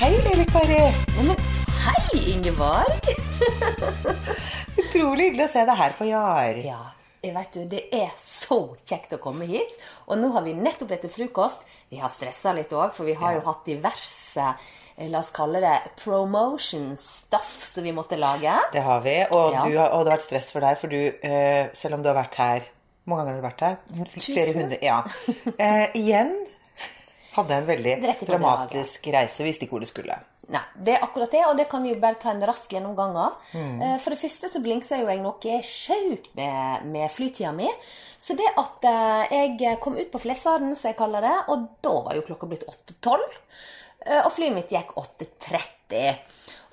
Hei, lille Kari. Hei, Ingeborg! Utrolig hyggelig å se deg her på Jar. Ja, vet du, det er så kjekt å komme hit. Og nå har vi nettopp etter frokost. Vi har stressa litt òg, for vi har jo hatt diverse eh, La oss kalle det promotion stuff som vi måtte lage. Det har vi. Og, Ja. du har, og det har vært stress for deg, for du, eh, selv om du har vært her Hvor mange ganger har du vært her? Flere hundre. Ja. Eh, igjen hadde en veldig dramatisk reise. Visste ikke hvor du skulle. Nei, det er akkurat det, og det kan vi jo bare ta en rask gjennomgang av. Mm. For det første så blingser jo jeg noe sjukt med, med flytida mi. Så det at eh, jeg kom ut på Flesaren, som jeg kaller det, og da var jo klokka blitt 8.12, eh, og flyet mitt gikk 8.30.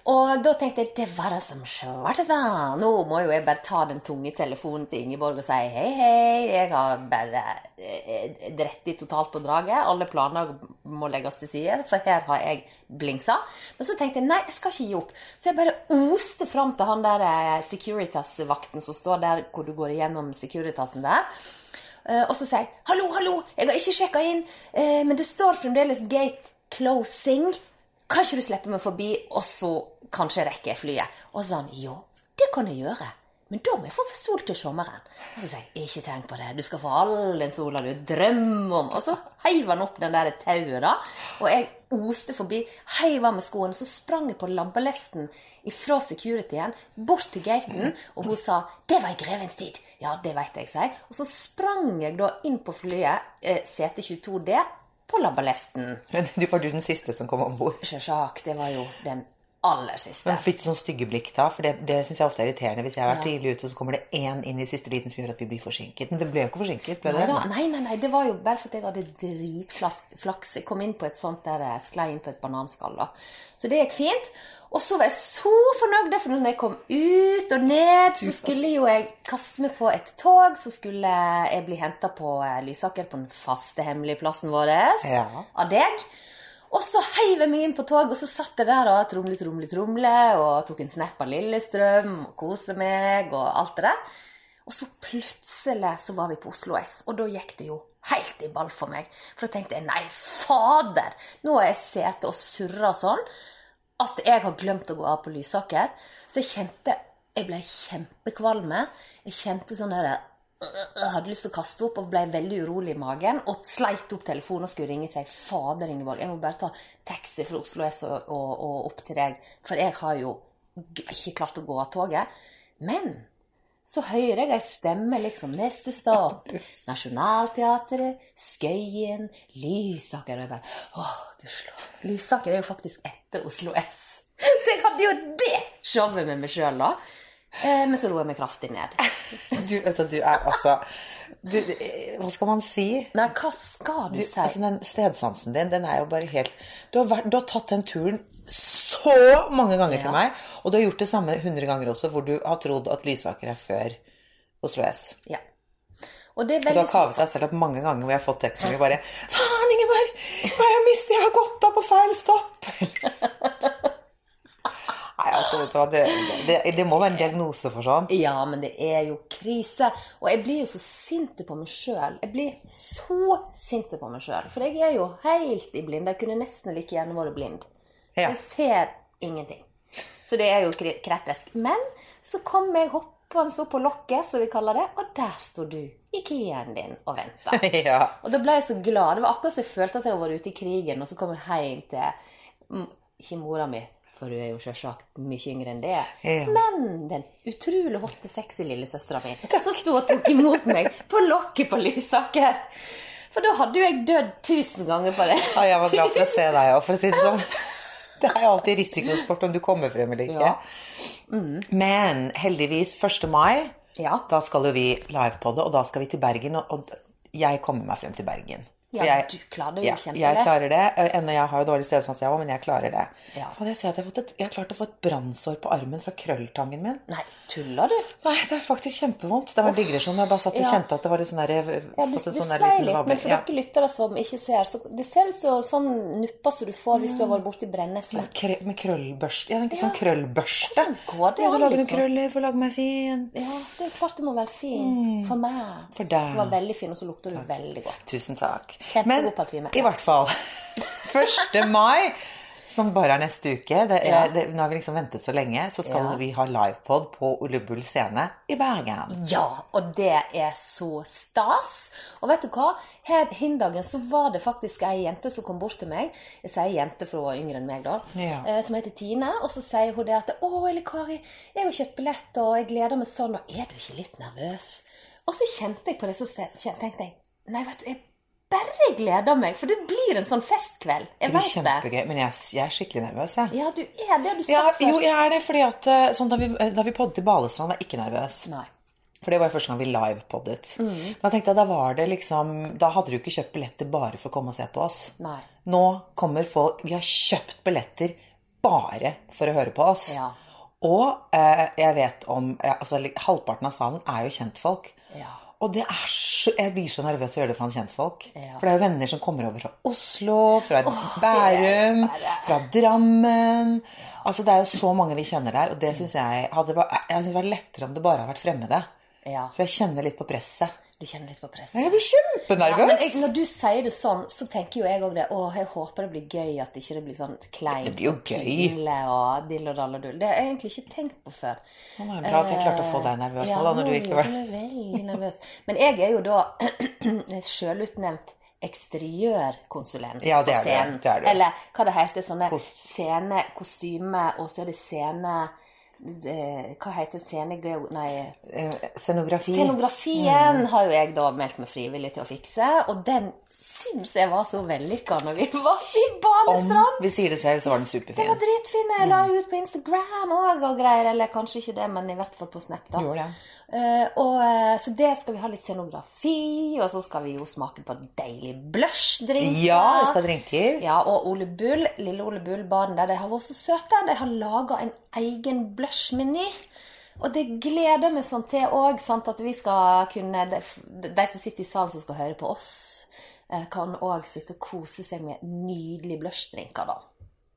Og da tenkte jeg det var det som skjedde, da. Nå må jo jeg bare ta den tunge telefonen til Ingeborg og si hei, hei, jeg har bare eh, dritt i totalt på draget. Alle planer må legges til side, for her har jeg blingsa. Men så tenkte jeg nei, jeg skal ikke gi opp. Så jeg bare oste fram til han der eh, Securitas-vakten som står der hvor du går igjennom Securitasen der. Eh, Og så sier jeg 'hallo, hallo, jeg har ikke sjekka inn, eh, men det står fremdeles gate closing'. Kan ikke du slippe meg forbi, og så kanskje rekker jeg flyet? Og så sa han jo, det kan jeg gjøre. Men da må jeg få sol til sommeren. Og så sier jeg ikke tenk på det, du skal få all den sola du drømmer om. Og så heiv han opp den der tauet, da. Og jeg oste forbi, heiv av med skoene, så sprang jeg på lampelesten ifra securityen bort til gaten, og hun sa 'det var i grevens tid'. Ja, det veit jeg, sier. Og så sprang jeg da inn på flyet, eh, sete 22D, på labbelesten. Men du var du den siste som kom om bord. Sjølsagt. Det var jo den aller siste. Men fikk du sånn stygge blikk da? For det, det syns jeg ofte er irriterende. Hvis jeg har vært tidlig ute, og så kommer det én inn i siste liten som gjør at vi blir forsinket. Men det ble jo ikke forsinket, ble det? Neida, nei, nei, nei, det var jo bare fordi jeg hadde dritflaks. Jeg kom inn på et sånt der jeg sklei inn på et bananskall. da. Så det gikk fint. Og så var jeg så fornøyd, for når jeg kom ut og ned, så skulle jo jeg kaste meg på et tog. Så skulle jeg bli henta på eh, Lysaker, på den faste, hemmelige plassen vår, Ja. av deg. Og så heiv jeg meg inn på tog, og så satt jeg der og tromle, tromle, tromle, og tok en snap av Lillestrøm, og kose meg, og alt det der. Og så plutselig så var vi på Oslo S, og da gikk det jo helt i ball for meg. For da tenkte jeg nei, fader! Nå har jeg sittet og surra sånn at jeg har glemt å gå av på Lysaker. Så jeg kjente Jeg ble kjempekvalme. Jeg kjente sånn der jeg hadde lyst til å kaste opp og ble veldig urolig i magen. Og sleit opp telefonen og skulle ringe til deg. Fader, Ingeborg, jeg må bare ta taxi fra Oslo S og, og, og opp til deg. For jeg har jo ikke klart å gå av toget. Men så hører jeg ei stemme liksom Neste stopp. Nationaltheatret, Skøyen, Lysaker. Og jeg bare Åh, gudskjelov. Lysaker er jo faktisk etter Oslo S. Så jeg hadde jo det showet med meg sjøl, da. Eh, men så roer jeg meg kraftig ned. Du, vet du, du er altså du, Hva skal man si? Nei, hva skal du Du, si? altså Den stedsansen din, den er jo bare helt Du har, vært, du har tatt den turen så mange ganger til meg, og du har gjort det samme 100 ganger også, hvor du har trodd at Lysaker er før Oslo S. Ja. Og det Og du har kavet deg selv opp mange ganger hvor jeg har fått teksten og bare Faen, Ingeborg! Hva har jeg mistet? Jeg har gått av på feil stopp! Nei, altså, vet du hva, det, det, det må være en diagnose for sånn. Ja, men det er jo krise. Og jeg blir jo så sinte på meg sjøl. Jeg blir så sinte på meg sjøl. For jeg er jo helt i blind. Jeg kunne nesten like gjerne vært blind. Ja. Jeg ser ingenting. Så det er jo kritisk. Men så kom jeg hoppende opp på lokket, som vi kaller det, og der sto du, i kien din, og venta. Ja. Og da ble jeg så glad. Det var akkurat som jeg følte at jeg var ute i krigen, og så kom jeg hjem til Ikke mora mi, for hun er jo selvsagt mye yngre enn det. Ja. Men den utrolig hotte, sexy lillesøstera mi, som sto og tok imot meg på lokket på Lysaker. For da hadde jo jeg dødd tusen ganger på det. Ja, jeg var glad for å se deg òg, for å si det sånn. Det er alltid risikosport om du kommer frem eller ikke. Ja. Men heldigvis 1. mai, Ja. da skal jo vi livepodde, og da skal vi til Bergen. Og jeg kommer meg frem til Bergen. For Ja, jeg, du klarer det jo ja, kjempelett. Jeg klarer det. Enda jeg har jo dårlig stedsans, jeg òg, men jeg klarer det. Ja. Jeg ser at jeg har, fått et, jeg har klart å få et brannsår på armen fra krølltangen min. Nei, tuller du? Nei, det er faktisk kjempevondt. Det var en digresjon. Jeg bare satt og Ja. kjente at det var litt sånn der Ja, du, det sånn svei litt, men for dere lyttere som ikke ser, så det ser ut som sånn nupper som du får hvis du har vært borti brennesle. Med, krø- med krøllbørste. Jeg tenker sånn krøllbørste. Går det Jeg får lage en liksom? krøller, får lage meg fin. Ja, det er klart det må være fin. For meg. Mm. For deg. Du var veldig fin, og så lukter du veldig godt. Tusen takk. Kjempegod Men i hvert fall 1. mai, som bare er neste uke det er, Ja. det, Nå har vi liksom ventet så lenge, så skal Ja. vi ha livepod på Ole Bull scene i Bergen. Ja, og det er så stas. Og vet du hva? Her hindagen så var det faktisk ei jente som kom bort til meg. Jeg sier jente, for hun var yngre enn meg da. Ja. eh, Som heter Tine. Og så sier hun det at 'Å, Elle Kari, jeg har kjøpt billett, og jeg gleder meg sånn.' Og er du ikke litt nervøs? Og så kjente jeg på det, så tenkte jeg Nei, vet du, jeg bare gleder meg, for det blir en sånn festkveld. Jeg Det blir kjempegøy. Men jeg, jeg er skikkelig nervøs, jeg. Ja, du er det. Du sagt Ja, før. jo, jeg er det, fordi at eh, sånn, da vi, da vi poddet i Balestrand, var jeg ikke nervøs. Nei. For det var jo første gang vi livepoddet. Mm. Da tenkte jeg, da var det liksom Da hadde du ikke kjøpt billetter bare for å komme og se på oss. Nei. Nå kommer folk Vi har kjøpt billetter bare for å høre på oss. Ja. Og eh, jeg vet om eh, altså, Halvparten av salen er jo kjentfolk. Ja. Og det er så, jeg blir så nervøs av å gjøre det foran kjentfolk. Ja. For det er jo venner som kommer over fra Oslo, fra oh, Bærum, bare- fra Drammen. Altså Det er jo så mange vi kjenner der, og det syns jeg hadde Jeg synes det var lettere om det bare hadde vært fremmede. Ja. Så jeg kjenner litt på presset. Du kjenner litt på presset. Jeg blir Ja, kjempenervøs! jeg, når du sier det sånn, så tenker jo jeg òg det. Å, jeg håper det blir gøy, at det ikke blir sånn kleint Det blir jo gøy. og dill og dall og dull. Det har jeg egentlig ikke tenkt på før. Nå er det bra at jeg klarte å få deg nervøs nå, da, når du ikke var Ja, veldig nervøs. Men jeg er jo da sjølutnevnt eksteriørkonsulent Ja, det på er du. scenen. Det er du. Eller hva det heter, sånne scenekostymer, scene, kostyme, og så er det scene det, Hva heter scene... Nei Eh, Scenografi. Scenografien har jo jeg da meldt meg frivillig til å fikse, og den syns jeg var så vellykka når vi var i Balestrand! Om vi sier det selv, så var den superfin. Det var dritfin. Jeg la ut på Instagram òg og greier. Eller kanskje ikke det, men i hvert fall på Snap. da. Gjorde det. Og, eh, så det skal vi ha litt scenografi, og så skal vi jo smake på deilig blush-drinker. Ja, vi skal drinke. Ja, og Ole Bull, lille Ole Bull, baren der, de har vært så søte. De har laga en egen blush-meny. Og det gleder meg sånn til òg, at vi skal kunne De, de som sitter i salen som skal høre på oss, eh, kan òg sitte og kose seg med nydelige blush-drinker, da.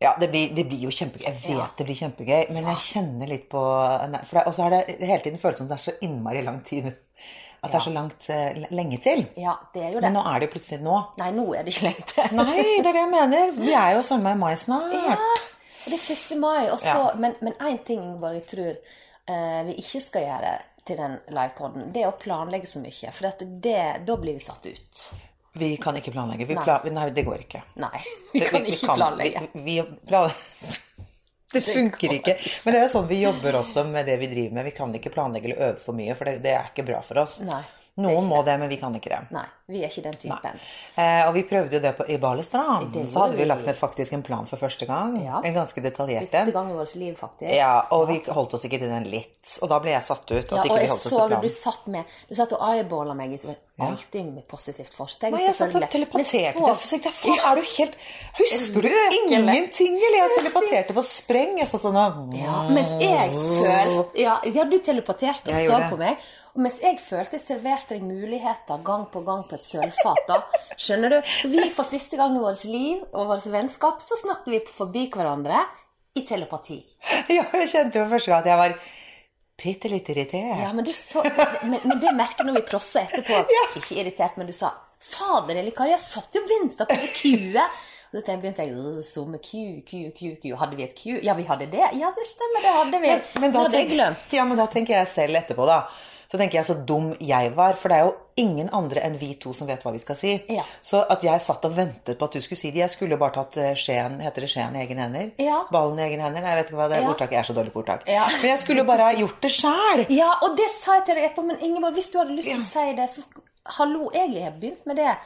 Ja, det blir, det blir jo kjempegøy. Jeg vet Ja. det blir kjempegøy, men jeg kjenner litt på Og så har det hele tiden føltes som det er så innmari lang tid. At det er så langt eh, lenge til. Ja, det er jo det. Men nå er det jo plutselig nå. Nei, nå er det ikke lenge til. Nei, det er det jeg mener. Vi er jo søren meg i mai snart. Ja, det er 1. mai. Og så, Ja. Men én ting Ingeborg, jeg tror uh, vi ikke skal gjøre til den livepoden, det er å planlegge så mye. For at det, da blir vi satt ut. Vi kan ikke planlegge. Vi Nei. plan, nei, det går ikke. Nei, vi kan ikke planlegge. Vi, vi, plan, det funker ikke. Men det er jo sånn vi jobber også med det vi driver med. Vi kan ikke planlegge eller øve for mye, for det, det er ikke bra for oss. Nei, Noen må det, men vi kan ikke det. Nei, vi er ikke den typen. Eh, og vi prøvde jo det på, i Balestrand. Det Så hadde vi lagt ned faktisk en plan for første gang. Ja. En ganske detaljert Første en. gang i vårt liv, faktisk. Ja, og vi holdt oss ikke til den litt. Og da ble jeg satt ut. At Ja, ikke og vi jeg så du, du satt med Du satt og eyeballa meg etter alltid med positivt fortegn. Nei, jeg satt og telepaterte. Så jeg, faen, er du helt Husker du ingenting, eller? Jeg telepaterte på spreng. Jeg satt sånn og Ja, mens jeg følte ja, ja, du telepaterte og så på meg. Og mens jeg følte jeg serverte deg muligheter gang på gang på et sølvfat. da. Skjønner du? Så vi for første gang i vårt liv og vårt vennskap så snakket vi forbi hverandre i telepati. Ja, jeg kjente jo første gang at jeg var bitte litt irritert. Ja, men, så, men, men det merker når vi prosser etterpå. Ikke irritert, men du sa 'Fader, eller Kari, jeg satt jo og venta på det Og Så begynte jeg zoome Q, Q, Q, Q. Hadde vi et Q? Ja, vi hadde det. Ja, det stemmer, det hadde vi. Men da, det hadde jeg glemt. ja, men da tenker jeg selv etterpå, da. Så tenker jeg så dum jeg var, for det er jo ingen andre enn vi to som vet hva vi skal si. Ja. Så at jeg satt og ventet på at du skulle si det Jeg skulle jo bare tatt eh, skjeen Heter det skjeen i egne hender? Ja. Ballen i egne hender? Nei, jeg vet ikke hva det er. Ja. Ordtaket er så dårlig på ordtak. Ja. Men jeg skulle jo bare ha gjort det sjæl. Ja, og det sa jeg til deg etterpå, men Ingeborg, hvis du hadde lyst til å si det, så hallo, egentlig har jeg begynt med det.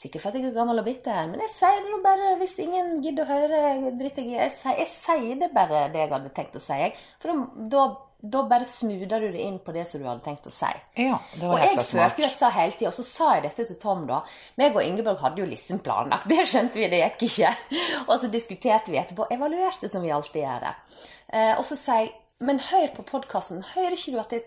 Sikkert fordi jeg er gammel og bitter, men jeg sier det nå bare hvis ingen gidder å høre. dritt jeg. Jeg sier, jeg sier det bare det jeg hadde tenkt å si. jeg. For da, da, bare smoother du det inn på det som du hadde tenkt å si. Ja, det var og jeg følte jo jeg sa hele tida, og så sa jeg dette til Tom, da. Meg og Ingeborg hadde jo liksom planlagt, det skjønte vi, det gikk ikke. Og så diskuterte vi etterpå, evaluerte som vi alltid gjør. Eh, og så sier jeg, men hør på podkasten, hører ikke du at jeg,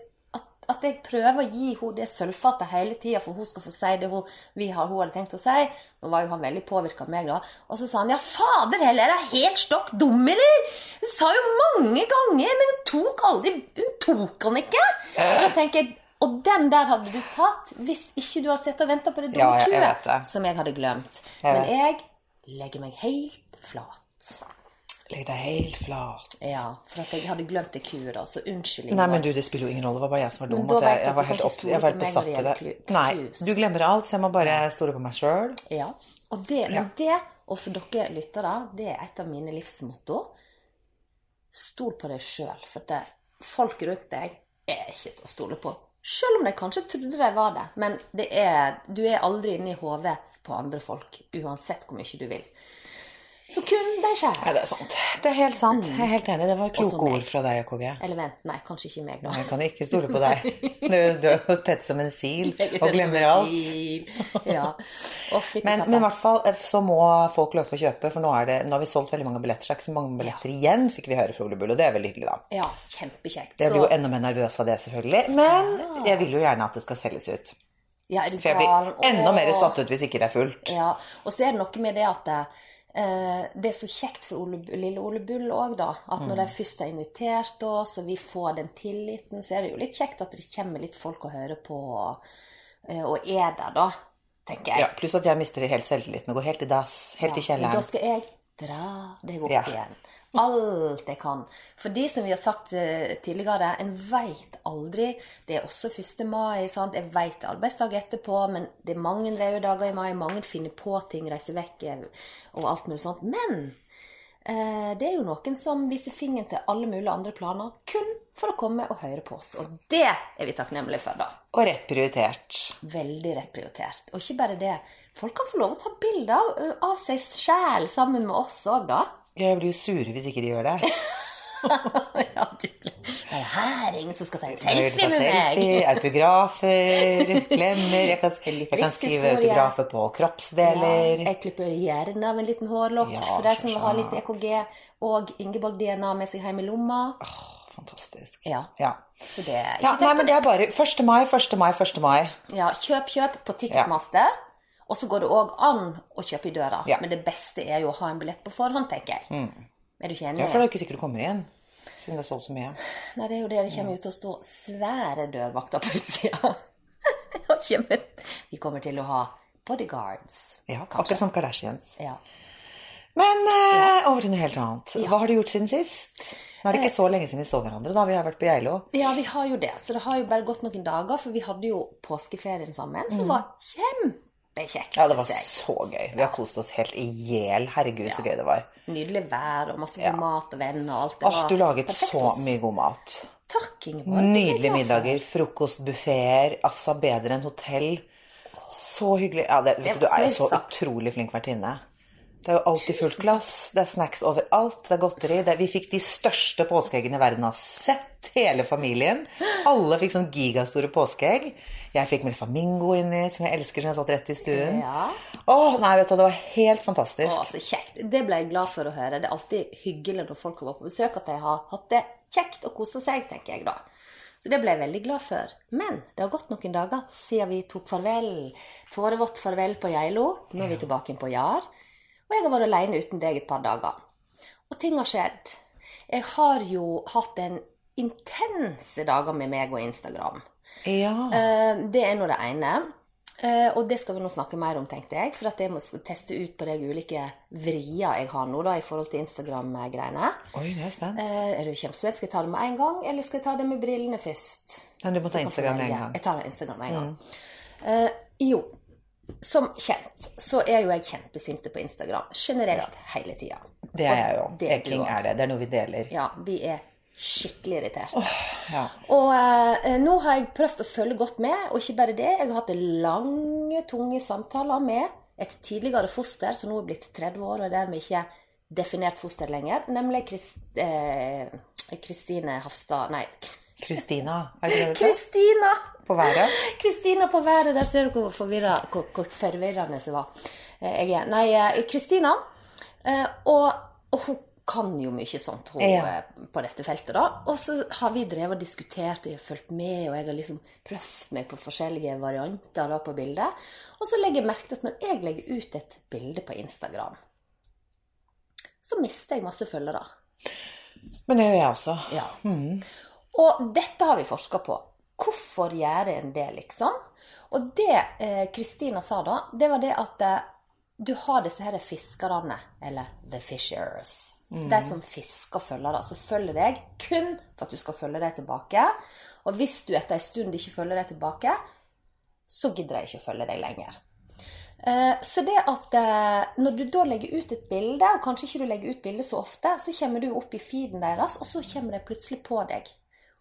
at, jeg prøver å gi henne det sølvfatet hele tida, for hun skal få si det hun, vi har, hun hadde tenkt å si? Nå var jo han veldig påvirka av meg, da. Og så sa han ja, fader heller, er jeg helt stokk dum, eller? Hun sa jo mange ganger, men hun tok aldri Hun tok han ikke. Og da tenker jeg og den der hadde du tatt hvis ikke du hadde sett og venta på det dumme Ja, kuet som jeg hadde glemt. Jeg Men jeg legger meg helt flat. Legg deg helt flat. Ja, for at jeg hadde glemt det kuet, da. Så unnskyld. Nei, men du, det spiller jo ingen rolle. Det var bare jeg som var dum. Jeg, jeg var helt opp, jeg var helt besatt i det. Nei, du glemmer alt, så jeg må bare stole på meg sjøl. Ja. Og det, men det, og for dere lyttere, det er et av mine livsmotto. Stol på deg sjøl. For det, folk rundt deg er ikke til å stole på. Sjøl om de kanskje trodde de var det. Men det er, du er aldri inne i hodet på andre folk, uansett hvor mye du vil. Så kun deg sjæl. Ja, det er sant. Det er helt sant. Jeg er helt enig. Det var kloke ord fra deg, KG. Eller vent, nei, kanskje ikke meg, da. Jeg kan ikke stole på deg. Du, du er jo tett som en sil og glemmer alt. Ja. Oh, Men, men i hvert fall eh, så må folk løpe og kjøpe, for nå, det, nå har vi solgt veldig mange billetter. Så er ikke så mange billetter igjen, fikk vi høre fra Ole Bull, og det er veldig hyggelig, da. Ja, kjempekjekt. Jeg blir jo enda mer nervøs av det, selvfølgelig. Men jeg vil jo gjerne at det skal selges ut. ja, For jeg blir enda mer satt ut hvis ikke det er fullt. Ja, og så er det noe med det at eh, det er så kjekt for Ole, lille Ole Bull òg, da. At når Mm. de først har invitert oss, og vi får den tilliten, så er det jo litt kjekt at det kommer litt folk og hører på, eh, og er der, da. Tenker jeg. Ja, pluss at jeg mister helt selvtilliten og går helt i dass. Helt i Ja, men da skal jeg dra deg opp Ja. igjen. Alt jeg kan. For de som vi har sagt eh, tidligere, en veit aldri. Det er også 1. mai. sant? Jeg veit arbeidsdag etterpå, men det er mange røde dager i mai. Mange finner på ting, reiser vekk eh, og alt mulig sånt. Men eh, det er jo noen som viser fingeren til alle mulige andre planer kun for å komme og høre på oss. Og det er vi takknemlige for, da. Og rett prioritert. Veldig rett prioritert. Og ikke bare det. Folk kan få lov å ta bilder av, av seg sjæl sammen med oss òg, da. Jeg blir jo sure hvis ikke de gjør det. ja, du Det er her ingen som skal ta en selfie med meg. autografer, klemmer. Jeg kan, jeg kan skrive autografer på Ja, kroppsdeler. jeg klipper hjernen av en liten hårlokk Ja, for de som vil ha litt. EKG. Og Ingeborg DNA med seg hjem i lomma. Fantastisk. Ja. Ja. Så det er ja nei, men det er bare 1. mai, 1. mai, 1. mai. Ja, kjøp, kjøp på Ticketmaster. Og så går det òg an å kjøpe i døra. Ja. Men det beste er jo å ha en billett på forhånd, tenker jeg. Er du ikke enig? Ja, for det er ikke sikkert du kommer igjen. Siden det er solgt så mye. Nei, det er jo det. Det kommer jo til å stå svære dørvakter på utsida. Vi kommer til å ha bodyguards. Ja, kanskje. akkurat som Kardashians. Ja. Men eh, over til noe helt annet. Hva har du gjort siden sist? Nå er det ikke så lenge siden vi så hverandre. da Vi har vært på Geilo. ja, vi har jo det. Så det har jo bare gått noen dager, for vi hadde jo påskeferien sammen, som var kjempekjekt. Ja, det var så gøy. Vi har kost oss helt i hjel. Herregud, så gøy det var. Nydelig vær og masse Ja. mat og venner og alt. Det Åh, du laget perfekt så mye god mat. Takk, Ingeborg. Det Nydelige middager, frokostbuffeer, altså bedre enn hotell. Så hyggelig. Ja, det, vet du, du er jo så utrolig flink vertinne. Det er jo alltid fullt glass, det er snacks overalt, det er godteri. Det, vi fikk de største påskeeggene verden har sett, hele familien. Alle fikk sånn gigastore påskeegg. Jeg fikk med flamingo inni, som jeg elsker, som jeg satt rett i stuen. Ja. Åh, nei, vet du, det var helt fantastisk. Å, så kjekt. Det ble jeg glad for å høre. Det er alltid hyggelig når folk kommer på besøk, at de har hatt det kjekt og kosa seg, tenker jeg da. Så det ble jeg veldig glad for. Men det har gått noen dager siden vi tok farvel. Tårevått farvel på Geilo. Nå er vi tilbake på Jar. Og jeg har vært alene uten deg et par dager. Og ting har skjedd. Jeg har jo hatt en intense dager med meg og Instagram. Ja. Eh, Det er nå det ene. Eh, og det skal vi nå snakke mer om, tenkte jeg. For at jeg må teste ut på de ulike vrier jeg har nå da, i forhold til Instagram-greiene. Oi, det er spent. Eh, er du kjempespent? Skal jeg ta det med en gang, eller skal jeg ta det med brillene først? Men du må ta Instagram med en gang. Mm. Jeg tar Instagram med en gang. Eh, jo, som kjent så er jo jeg kjempesinte på Instagram. Generelt hele tida. Det er jeg jo. det er er det. Det er noe vi deler. Ja, vi er skikkelig irriterte. Ja. Og eh, nå har jeg prøvd å følge godt med, og ikke bare det. Jeg har hatt lange, tunge samtaler med et tidligere foster som nå er blitt 30 år, og er dermed ikke definert foster lenger, nemlig eh, Kristine Hafstad Nei, Kristina? Kristina! På været? Kristina på været, der ser du hvor, forvirra, hvor, hvor forvirrende jeg var. Eh, Jeg er, nei, eh, Kristina. eh, Og, og hun kan jo mye sånt hun, Ja. på dette feltet, da. Og så har vi drevet og diskutert, og jeg har fulgt med, og jeg har liksom prøvd meg på forskjellige varianter da på bildet. Og så legger jeg merke til at når jeg legger ut et bilde på Instagram, så mister jeg masse følgere. Men det gjør jeg også. Ja. Og dette har vi forska på. Hvorfor gjør en det, liksom? Og det eh, Kristina sa da, det var det at eh, du har disse her fiskerne, eller the fishers. De som fisker følgere, som følger deg kun for at du skal følge deg tilbake. Og hvis du etter en stund ikke følger deg tilbake, så gidder jeg ikke å følge deg lenger. Eh, Så det at eh, når du da legger ut et bilde, og kanskje ikke du legger ut bilde så ofte, så kommer du opp i feeden deres, og så kommer de plutselig på deg.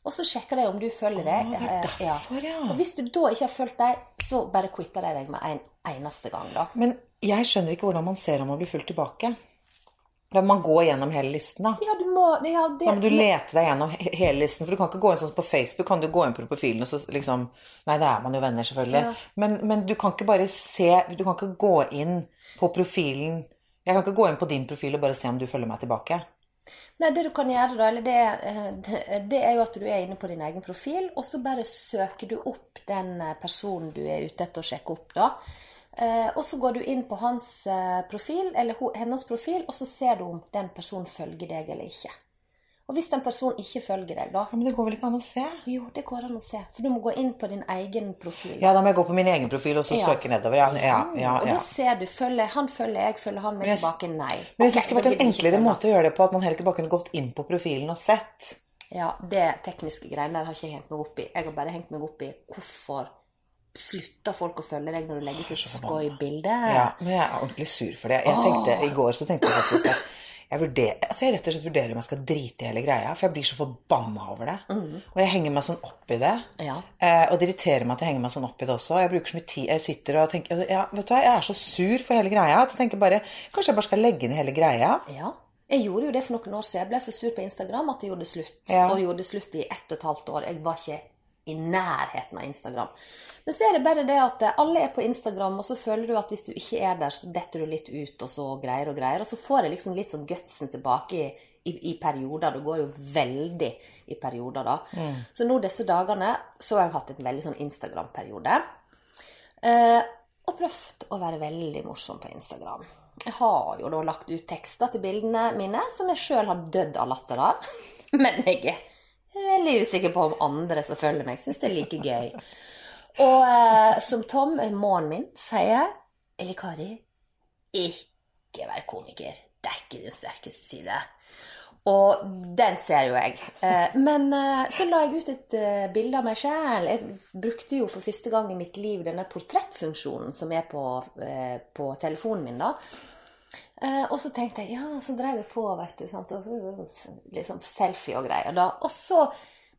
Og så sjekker de om du følger deg. det er Eh, derfor, ja. Og hvis du da ikke har fulgt deg, så bare quitter de deg med en eneste gang, da. Men jeg skjønner ikke hvordan man ser om man blir fulgt tilbake. Da må man gå gjennom hele listen, da. Ja, du må ja, det, Da må du lete deg gjennom hele listen, for du kan ikke gå inn sånn på Facebook, kan du gå inn på profilen og så liksom Nei, da er man jo venner, selvfølgelig. Ja. Men, men du kan ikke bare se Du kan ikke gå inn på profilen Jeg kan ikke gå inn på din profil og bare se om du følger meg tilbake. Nei, det du kan gjøre da, eh, det- det er jo at du er inne på din egen profil, og så bare søker du opp den eh, personen du er ute etter å sjekke opp, da. Eh, og så går du inn på hans profil, eller hennes profil, og så ser du om den personen følger deg eller ikke. Og hvis den personen ikke følger deg, da Ja, Men det går vel ikke an å se? Jo, det går an å se, for du må gå inn på din egen profil. Ja, da må jeg gå på min egen profil og så Ja. søke nedover. Ja, ja, ja. Og da ser du følger, han følger jeg, følger han meg jeg- tilbake? Nei. Men jeg okay, synes det vært en enklere måte å gjøre det på, at man heller ikke bare kunne gått inn på profilen og sett. Ja, det tekniske greiene der har ikke jeg hengt meg opp i. Jeg har bare hengt meg opp i hvorfor slutter folk å følge deg når du legger ut et skøy-bilde. Ja, men jeg er ordentlig sur for det. Jeg tenkte, I går så tenkte jeg faktisk at jeg, vurderer, altså jeg rett og slett vurderer om jeg skal drite i hele greia, for jeg blir så forbanna over det. Og jeg henger meg sånn opp i det. Ja. Eh, og det irriterer meg at jeg henger meg sånn opp i det også. Jeg bruker så mye tid Jeg sitter og tenker ja, vet du hva, Jeg er så sur for hele greia at jeg tenker bare Kanskje jeg bare skal legge ned hele greia? Ja. Jeg gjorde jo det for noen år siden. Jeg ble så sur på Instagram at jeg gjorde det slutt. Ja. Og gjorde det slutt i ett og et halvt år. Jeg var ikke i nærheten av Instagram. Men så er det bare det at alle er på Instagram, og så føler du at hvis du ikke er der, så detter du litt ut, og så greier og greier. Og så får jeg liksom litt sånn gutsen tilbake i, i, i perioder. Det går jo veldig i perioder, da. Så nå disse dagene så har jeg hatt en veldig sånn Instagram-periode. Eh, og prøvd å være veldig morsom på Instagram. Jeg har jo da lagt ut tekster til bildene mine som jeg sjøl har dødd av latter av. Men jeg er veldig usikker på om andre som følger meg, syns det er like gøy. Og eh, som Tom, mannen min, sier Eli Kari, ikke vær komiker. Det er ikke din sterkeste side. Og den ser jo jeg. Eh, Men eh, så la jeg ut et eh, bilde av meg sjæl. Jeg brukte jo for første gang i mitt liv denne portrettfunksjonen som er på, eh, på telefonen min. da. Eh, Og så tenkte jeg, ja, så drev jeg på, vet du. Sant? Og så, liksom selfie og greier. da. Og så,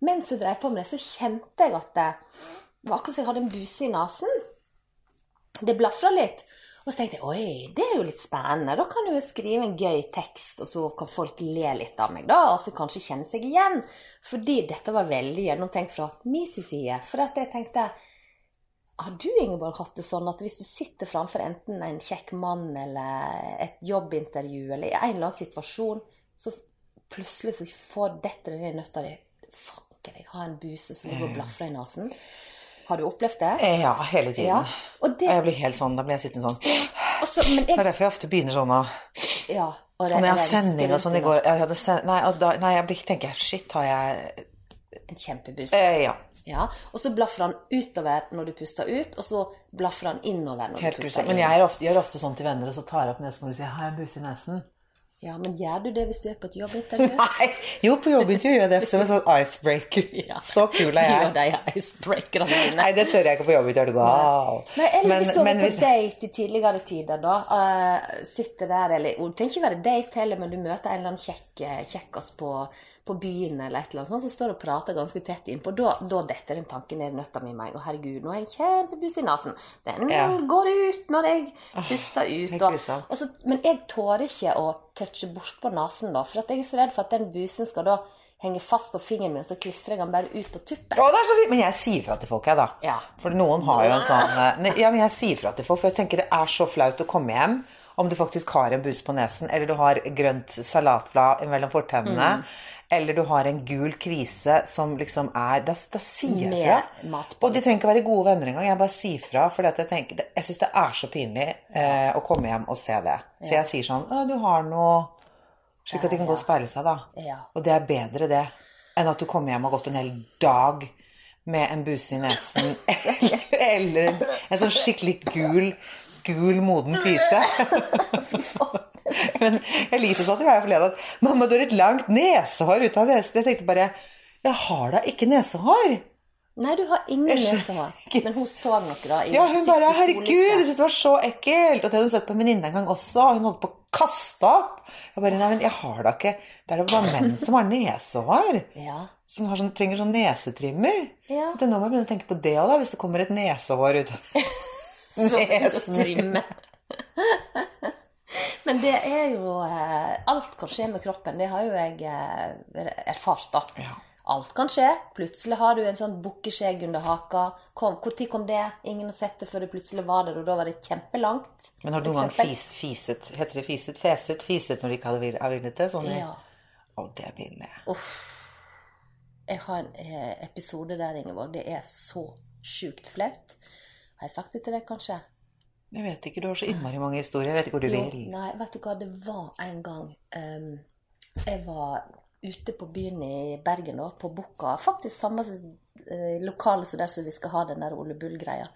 mens jeg drev på med det, så kjente jeg at det var akkurat som jeg hadde en buse i nesen. Det blafra litt. Og så tenkte jeg oi, det er jo litt spennende. Da kan jeg jo skrive en gøy tekst, og så kan folk le litt av meg, da. Og så kanskje kjenne seg igjen. Fordi dette var veldig gjennomtenkt fra min side. For at jeg tenkte Har du, Ingeborg, hatt det sånn at hvis du sitter framfor enten en kjekk mann eller et jobbintervju eller i en eller annen situasjon, så plutselig så får detter det ned i nøtta di Fanken, jeg har en buse som ligger og blafrer i nesen. Har du opplevd det? Eh, Ja, hele tiden. Ja, det- jeg blir helt sånn, Da blir jeg sittende sånn. Ja. Også, men Det er derfor jeg ofte begynner sånn å ja, og Og når jeg har sending og sånn i går jeg hadde sen, nei, da, nei, jeg blir, tenker jeg shit, har jeg en kjempebus. Eh, ja. Ja, Og så blaffer han utover når du puster ut, og så blaffer han innover når Helt du puster inn. Men jeg ofte, gjør ofte sånn til venner, og så tar jeg opp nesen og sier 'har jeg en buse i nesen'? Ja, men gjør du det hvis du er på et jobbintervju? Nei! Jo, på jobbintervju gjør jeg det som en sånn icebreaker. Så kul er Gjør jeg. de icebreakerne dine. Nei, det tør jeg ikke på jobbintervju. Wow. Nei, eller Men- hvis du er på hvis- date i tidligere tider, da. Uh, sitter der, eller Det trenger ikke være date heller, men du møter en eller annen kjekk, kjekkas på, på byen eller et eller annet sånt, så står og prater ganske tett innpå. Da, da detter den tanken ned nøtta mi meg. Å, herregud, nå har jeg en kjempebuss i nesen. Den Ja. går ut når jeg puster ut. Og, og så, men jeg tåler ikke å touche bortpå nesen, da. For jeg er så redd for at den busen skal da henge fast på fingeren min, og så klistrer jeg den bare ut på tuppen. Å, det er så fint! Men jeg sier fra til folk, jeg, da. Ja. For noen har jo en sånn eh, ne- Ja, men jeg sier fra til folk, for jeg tenker det er så flaut å komme hjem om du faktisk har en bus på nesen, eller du har grønt salatblad mellom fortennene, eller du har en gul kvise som liksom er Da, da sier jeg fra. Og de trenger ikke være gode venner engang. Jeg bare sier fra, for jeg, tenker, jeg syns det er så pinlig eh, å komme hjem og se det. Så jeg sier sånn Å, du har noe Slik at de kan gå og speile seg, da. Og det er bedre, det, enn at du kommer hjem og har gått en hel dag med en buse i nesen eller en sånn skikkelig gul, gul moden kvise. Men Elise sa til meg forleden at 'mamma, du har et langt nesehår ut av nesen'. Jeg tenkte bare 'jeg har da ikke nesehår'. Nei, du har ingen nesehår. Men hun så noe, da. Ja, hun bare 'herregud, jeg syntes det var så ekkelt'. Og det hadde hun sett på en venninne en gang også. og Hun holdt på å kaste opp. Jeg bare 'nei, men jeg har da ikke Det er da bare menn som har nesehår'. Ja. Som har sånn, trenger sånn nesetrimmer. Ja. Det, nå må jeg begynne å tenke på det òg, da. Hvis det kommer et nesehår ut av Nesen. Men det er jo eh, Alt kan skje med kroppen. Det har jo jeg eh, erfart, da. Ja. Alt kan skje. Plutselig har du en sånn bukkeskjegg under haka. Kom, Når kom det? Ingen har sett det før det plutselig var der, og da var det kjempelangt. Men har du noen gang fis, fiset Heter det fiset? Feset? Fiset når du ikke hadde villet det? Sånn Ja. Å, det er Uff. Jeg har en eh, episode der, Ingeborg. Det er så sjukt flaut. Har jeg sagt det til deg, kanskje? Jeg vet ikke, du har så innmari mange historier. Jeg vet ikke hvor du Jo, vil. nei, vet du hva, det var en gang um, Jeg var ute på byen i Bergen, da, på Bukka. Faktisk samme uh, lokale som der som vi skal ha den der Ole Bull-greia.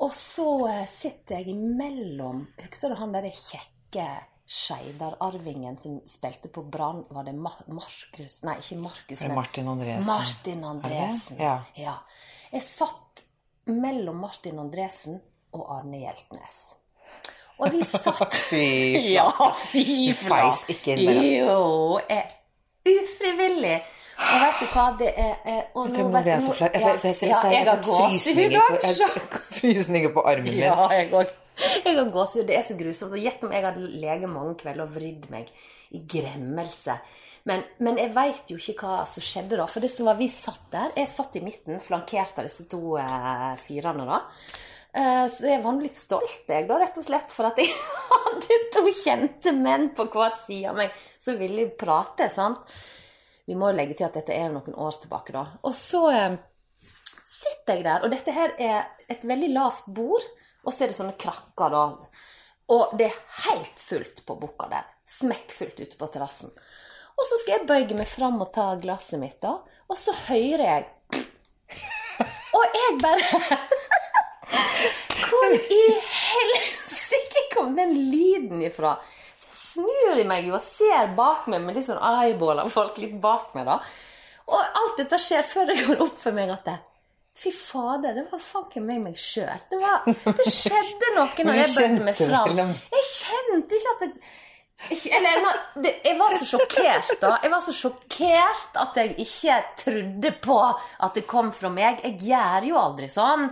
Og så uh, sitter jeg imellom Husker du han derre kjekke Skeidar-arvingen som spilte på Brann? Var det Mar Markus Nei, ikke Markus. Er Martin Andresen. Martin Andresen. Ja. Ja. Jeg satt mellom Martin Andresen og Arne Hjeltnes. Og vi satt Fy. Ja, fy Du feis ikke inn med det. Jo, jeg ufrivillig. Og vet du hva, det er eh, og nå vet-. Jeg, ja, ja, jeg har gåsehud også. Frysninger på armen min. Ja, jeg òg. Jeg har gåsehud. Det er så grusomt. Gjett om jeg hadde lege mange kvelder og vridd meg i gremmelse. Men, men jeg veit jo ikke hva som skjedde da. For det som var, vi satt der Jeg satt i midten, flankert av disse to eh, fyrene, da. Eh, så jeg var litt stolt, jeg, da, rett og slett, for at jeg hadde to kjente menn på hver side av meg som ville prate. sant? Vi må legge til at dette er noen år tilbake, da. Og så eh, sitter jeg der, og dette her er et veldig lavt bord, og så er det sånne krakker, da. Og det er helt fullt på bukka der. Smekkfullt ute på terrassen. Og så skal jeg bøye meg fram og ta glasset mitt, da. Og så hører jeg Og jeg bare Hvor i helsike kom den lyden ifra? Så jeg snur i meg og ser bak meg med litt sånn eyeball av folk litt bak meg, da. Og alt dette skjer før det går opp for meg at det, Fy fader, det var fanken meg meg sjøl. Det, det skjedde noe når jeg bøtte meg fram. Jeg kjente ikke at det Eller jeg var så sjokkert, da. Jeg var så sjokkert at jeg ikke trodde på at det kom fra meg. Jeg gjør jo aldri sånn.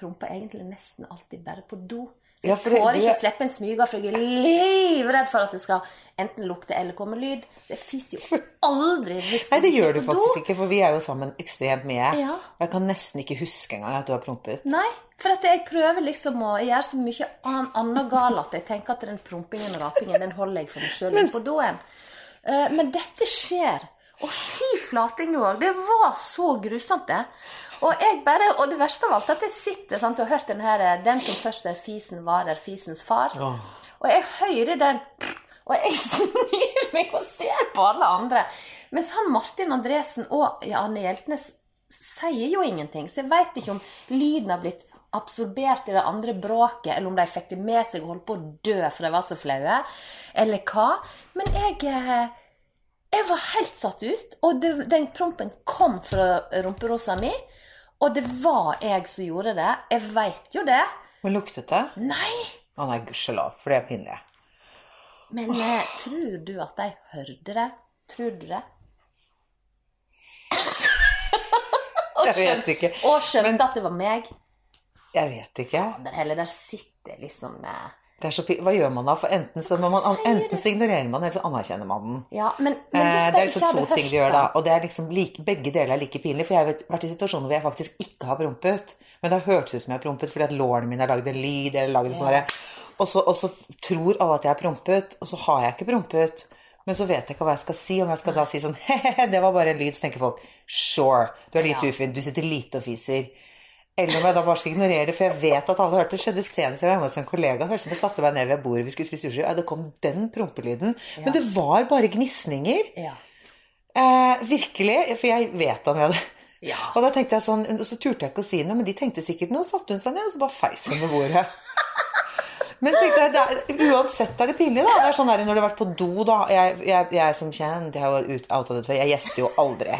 Promper egentlig nesten alltid bare på do. Jeg ja, det- tåler ikke å slippe en smyger, for jeg er livredd for at det skal enten lukte eller komme lyd. Så jeg fiser jo aldri hvis Nei, det gjør du faktisk do. ikke, for vi er jo sammen ekstremt mye. Ja. Og jeg kan nesten ikke huske engang at du har prompet. Nei, for at jeg prøver liksom å gjøre så mye annet galt at jeg tenker at den prompingen og rapingen den holder jeg for meg sjøl på doen. Eh, men dette skjer. Og fy vår det var så grusomt, det. Og jeg bare, og det verste av alt at jeg sitter sant, og har hørt den her eh, 'Den som først er fisen, varer fisens far'. Og jeg hører den, og jeg snur meg og ser på alle andre. Mens han Martin Andresen og Arne Hjeltnes sier jo ingenting. Så jeg veit ikke om lyden har blitt absorbert i det andre bråket, eller om de fikk det med seg og holdt på å dø for de var så flaue, eller hva. Men jeg eh, jeg var helt satt ut. Og det, den prompen kom fra rumperosa mi. Og det var jeg som gjorde det. Jeg veit jo det. Men luktet det? Nei! Å nei, gudskjelov, for det er pinlig. Men eh, tror du at de hørte det? Tror du det? Jeg vet ikke. Og skjønte Men- at det var meg. Jeg vet ikke. Fader heller der sitter liksom eh, så Hva gjør man da? For enten så, man, enten så ignorerer man, eller så anerkjenner man den. Ja, men, men Eh, det de er liksom to ting du gjør da. Og det er liksom like, begge deler er like pinlig. For jeg har vært i situasjoner hvor jeg faktisk ikke har prompet. Men det har hørtes ut som jeg har prompet fordi at lårene mine har lagd en lyd. eller laget en sånn og, så, og så tror alle at jeg har prompet, og så har jeg ikke prompet. Men så vet jeg ikke hva jeg skal si. Om jeg skal da si sånn he-he, det var bare en lyd, så tenker folk sure, du er litt Ja. ufin, du sitter lite og fiser. Eller om jeg da bare skal ignorere det, for jeg vet at alle hørte det. skjedde senest jeg var hjemme hos en kollega. Hørte jeg satte meg ned ved bordet, vi skulle spise sushi, og det kom den prompelyden. Men det var bare gnisninger. Ja. Eh, virkelig, for jeg vet han hadde Ja. Og da tenkte jeg sånn, så turte jeg ikke å si noe, men de tenkte sikkert noe, satte hun seg ned, og så bare feis hun med bordet. Men jeg, det er, uansett er det pinlig, da. Det er sånn der når du har vært på do, da. Jeg, jeg, jeg som kjent, jeg det jeg gjester jo aldri.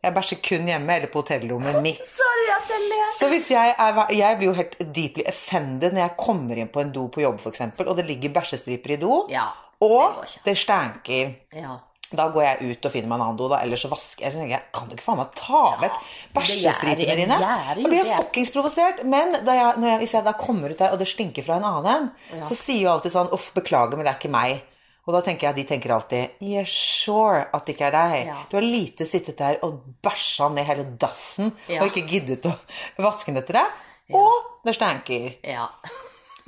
Jeg bæsjer kun hjemme eller på hotellrommet mitt. Sorry at jeg ler. Så hvis jeg er Jeg blir jo helt deeply offended når jeg kommer inn på en do på jobb, f.eks., og det ligger bæsjestriper i do, Ja, og det, det stanker. Ja. Da går jeg ut og finner meg en annen do, da, eller så vasker jeg. Så tenker jeg, kan du ikke faen meg ta vekk bæsjestripene dine? Da blir jeg fuckings provosert. Men jeg, jeg, hvis jeg da kommer ut der, og det stinker fra en annen en, så sier jo alltid sånn uff, beklager, men det er ikke meg. Og da tenker jeg, de tenker alltid yeah, sure at det ikke er deg. Ja. Du har lite sittet der og bæsja ned hele dassen Ja. og ikke giddet å vaske den etter deg. Og det stanker. Ja.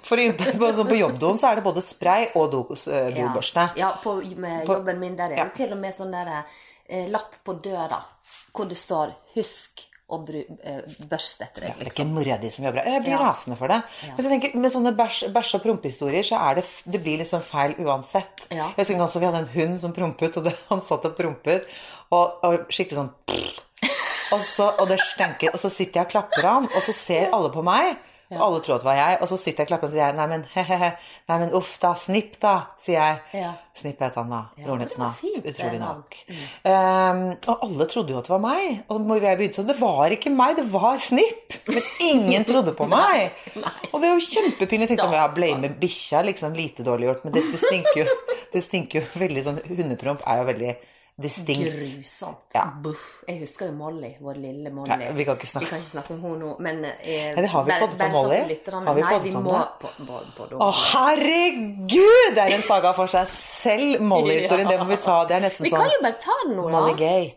For på, sånn jobbdoen så er det både spray og do, eh, Ja, dobørste. ja på, med jobben min der er ja. det til og med sånn der eh, lapp på døra hvor det står 'husk bru, eh, børste etter deg'. Det er Liksom. ikke mora di som jobber her. Jeg blir Ja. rasende for det. Men så tenker, med sånne bæsj, og prompehistorier så er det, det blir liksom feil uansett. Ja. Jeg husker også vi hadde en hund som prompet, og det, han satt og prompet, og, og skikkelig sånn og, så, og det stenker, og så sitter jeg og klapper han, og så ser alle på meg. Og alle tror at det var jeg, og så sitter jeg og klapper og sier nei, men he-he-he, nei, men uff da, snipp da, sier jeg. Ja. Snipp het han da, broren var navn, utrolig nok. nok. Um, og alle trodde jo at det var meg, og jeg begynne sånn, det var ikke meg, det var snipp. Men ingen trodde på meg. Og det er jo kjempepinlig. Jeg tenkte om jeg blamer bikkja, liksom lite dårlig gjort, men det, det stinker jo, det stinker jo veldig sånn, hundepromp er jo veldig distinkt. Grusomt. Ja. Buff. Jeg husker jo Molly, vår lille Molly. Ja, vi kan ikke snakke- Vi kan ikke snakke om henne nå, men eh, Nei, det har vi poddet om Molly. Har vi Nei, poddet vi om må det? på, på, på, Å, herregud! Det er en saga for seg selv, Molly-historien. Det må vi ta. Det er nesten Vi sånn kan jo bare ta den nå, da.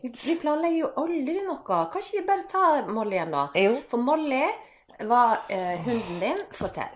Vi, vi planlegger jo aldri noe. Kan ikke vi bare ta Molly igjen, da? Jo. For Molly var eh, hunden din. Fortell.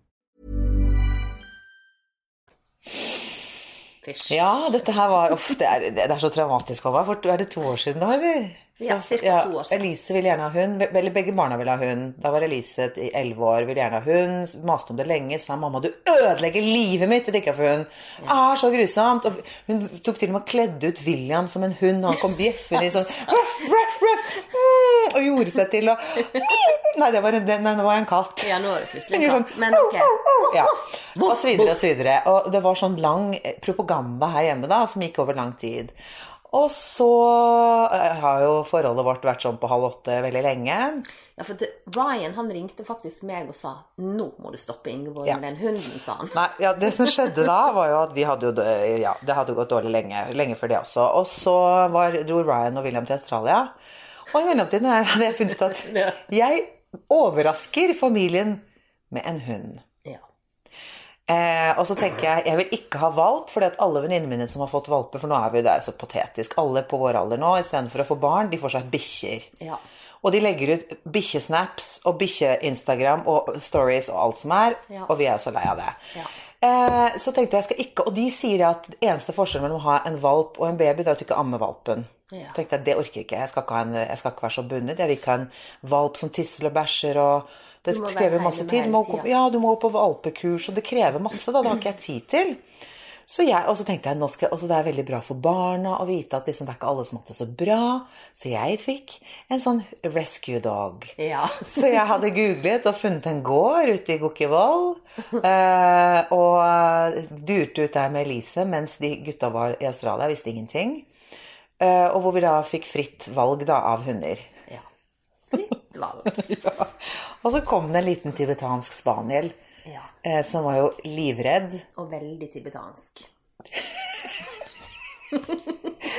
Fysj. Ja, dette her var Uff, det er, det er så traumatisk for meg. For er det to år siden, da, eller? Ja, ca. cirka to år siden. Elise ville gjerne ha hund. Eller begge barna ville ha hund. Da var Elise i elleve år, ville gjerne ha hund. Maste om det lenge. Sa mamma, du ødelegger livet mitt til ikke å få hund. Ja. Ah, så grusomt. Og hun tok til og med og kledde ut William som en hund. Han kom bjeffende i sånn ruff, ruff, ruff, Og gjorde seg til å Nei, det var en, nei, nå var en katt. Ja, nå var det plutselig en katt. Men ok. Ja. Og så videre og så videre. Og det var sånn lang propaganda her hjemme da, som gikk over lang tid. Og så eh, har jo forholdet vårt vært sånn på halv åtte veldig lenge. Ja, for det, Ryan han ringte faktisk meg og sa 'Nå må du stoppe Ingeborg Ja. med den hunden', sa han. Nei, ja, Det som skjedde da, var jo at vi hadde jo Ja, det hadde gått dårlig lenge. Lenge før det også. Og så var, dro Ryan og William til Australia. Og i mellomtiden hadde jeg funnet ut at jeg overrasker familien med en hund. Ja. Eh, og så tenker jeg jeg vil ikke ha valp, fordi at alle venninnene mine som har fått valper For nå er vi jo der så patetisk. Alle på vår alder nå, istedenfor å få barn, de får seg bikkjer. Ja. Og de legger ut bikkjesnaps og bikkje-Instagram og stories og alt som er, Ja. og vi er så lei av det. Ja. Eh, så tenkte jeg jeg skal ikke Og de sier at eneste forskjellen mellom å ha en valp og en baby, det er at du ikke ammer valpen. Ja. tenkte jeg, Det orker jeg ikke. Jeg skal ikke, en, jeg skal ikke være så bundet. Jeg vil ikke ha en valp som tisser og bæsjer og Det krever masse tid. Du må, ja, du må på valpekurs, og det krever masse. da, Det har ikke jeg tid til. Så jeg, og så tenkte jeg, nå skal, også det er veldig bra for barna å vite at liksom, det er ikke alle som har det så bra. Så jeg fikk en sånn rescue dog. Ja. Så jeg hadde googlet og funnet en gård ute i Gokkivoll. Eh, og durte ut der med Elise mens de gutta var i Australia, visste ingenting. Eh, og hvor vi da fikk fritt valg da, av hunder. ja. Fritt valg. Ja. Og så kom det en liten tibetansk spaniel Ja. eh, som var jo livredd, Og veldig tibetansk.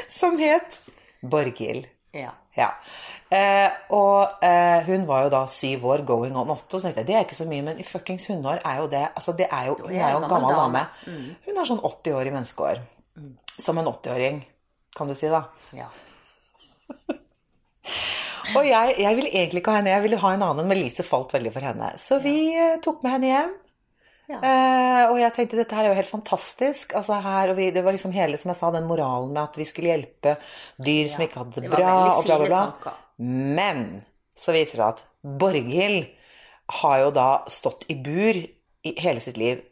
som het Borghild. Ja. Ja. Eh, og eh, hun var jo da syv år, going on åtte. Og så tenkte jeg det er ikke så mye, men i fuckings hundeår er jo det altså det er jo, Hun er jo en gammel dame. Hun er sånn 80 år i menneskeår. Som en 80-åring, kan du si, da. ja. Og jeg, jeg ville egentlig ikke ha henne, jeg ville ha en annen, men Lise falt veldig for henne. Så vi ja. tok med henne hjem. Ja. Eh, og jeg tenkte dette her er jo helt fantastisk. Altså her, og vi, det var liksom hele som jeg sa, den moralen med at vi skulle hjelpe dyr som ikke hadde det, det bra. og bla, bla, bla. Men så viser det seg at Borghild har jo da stått i bur i hele sitt liv.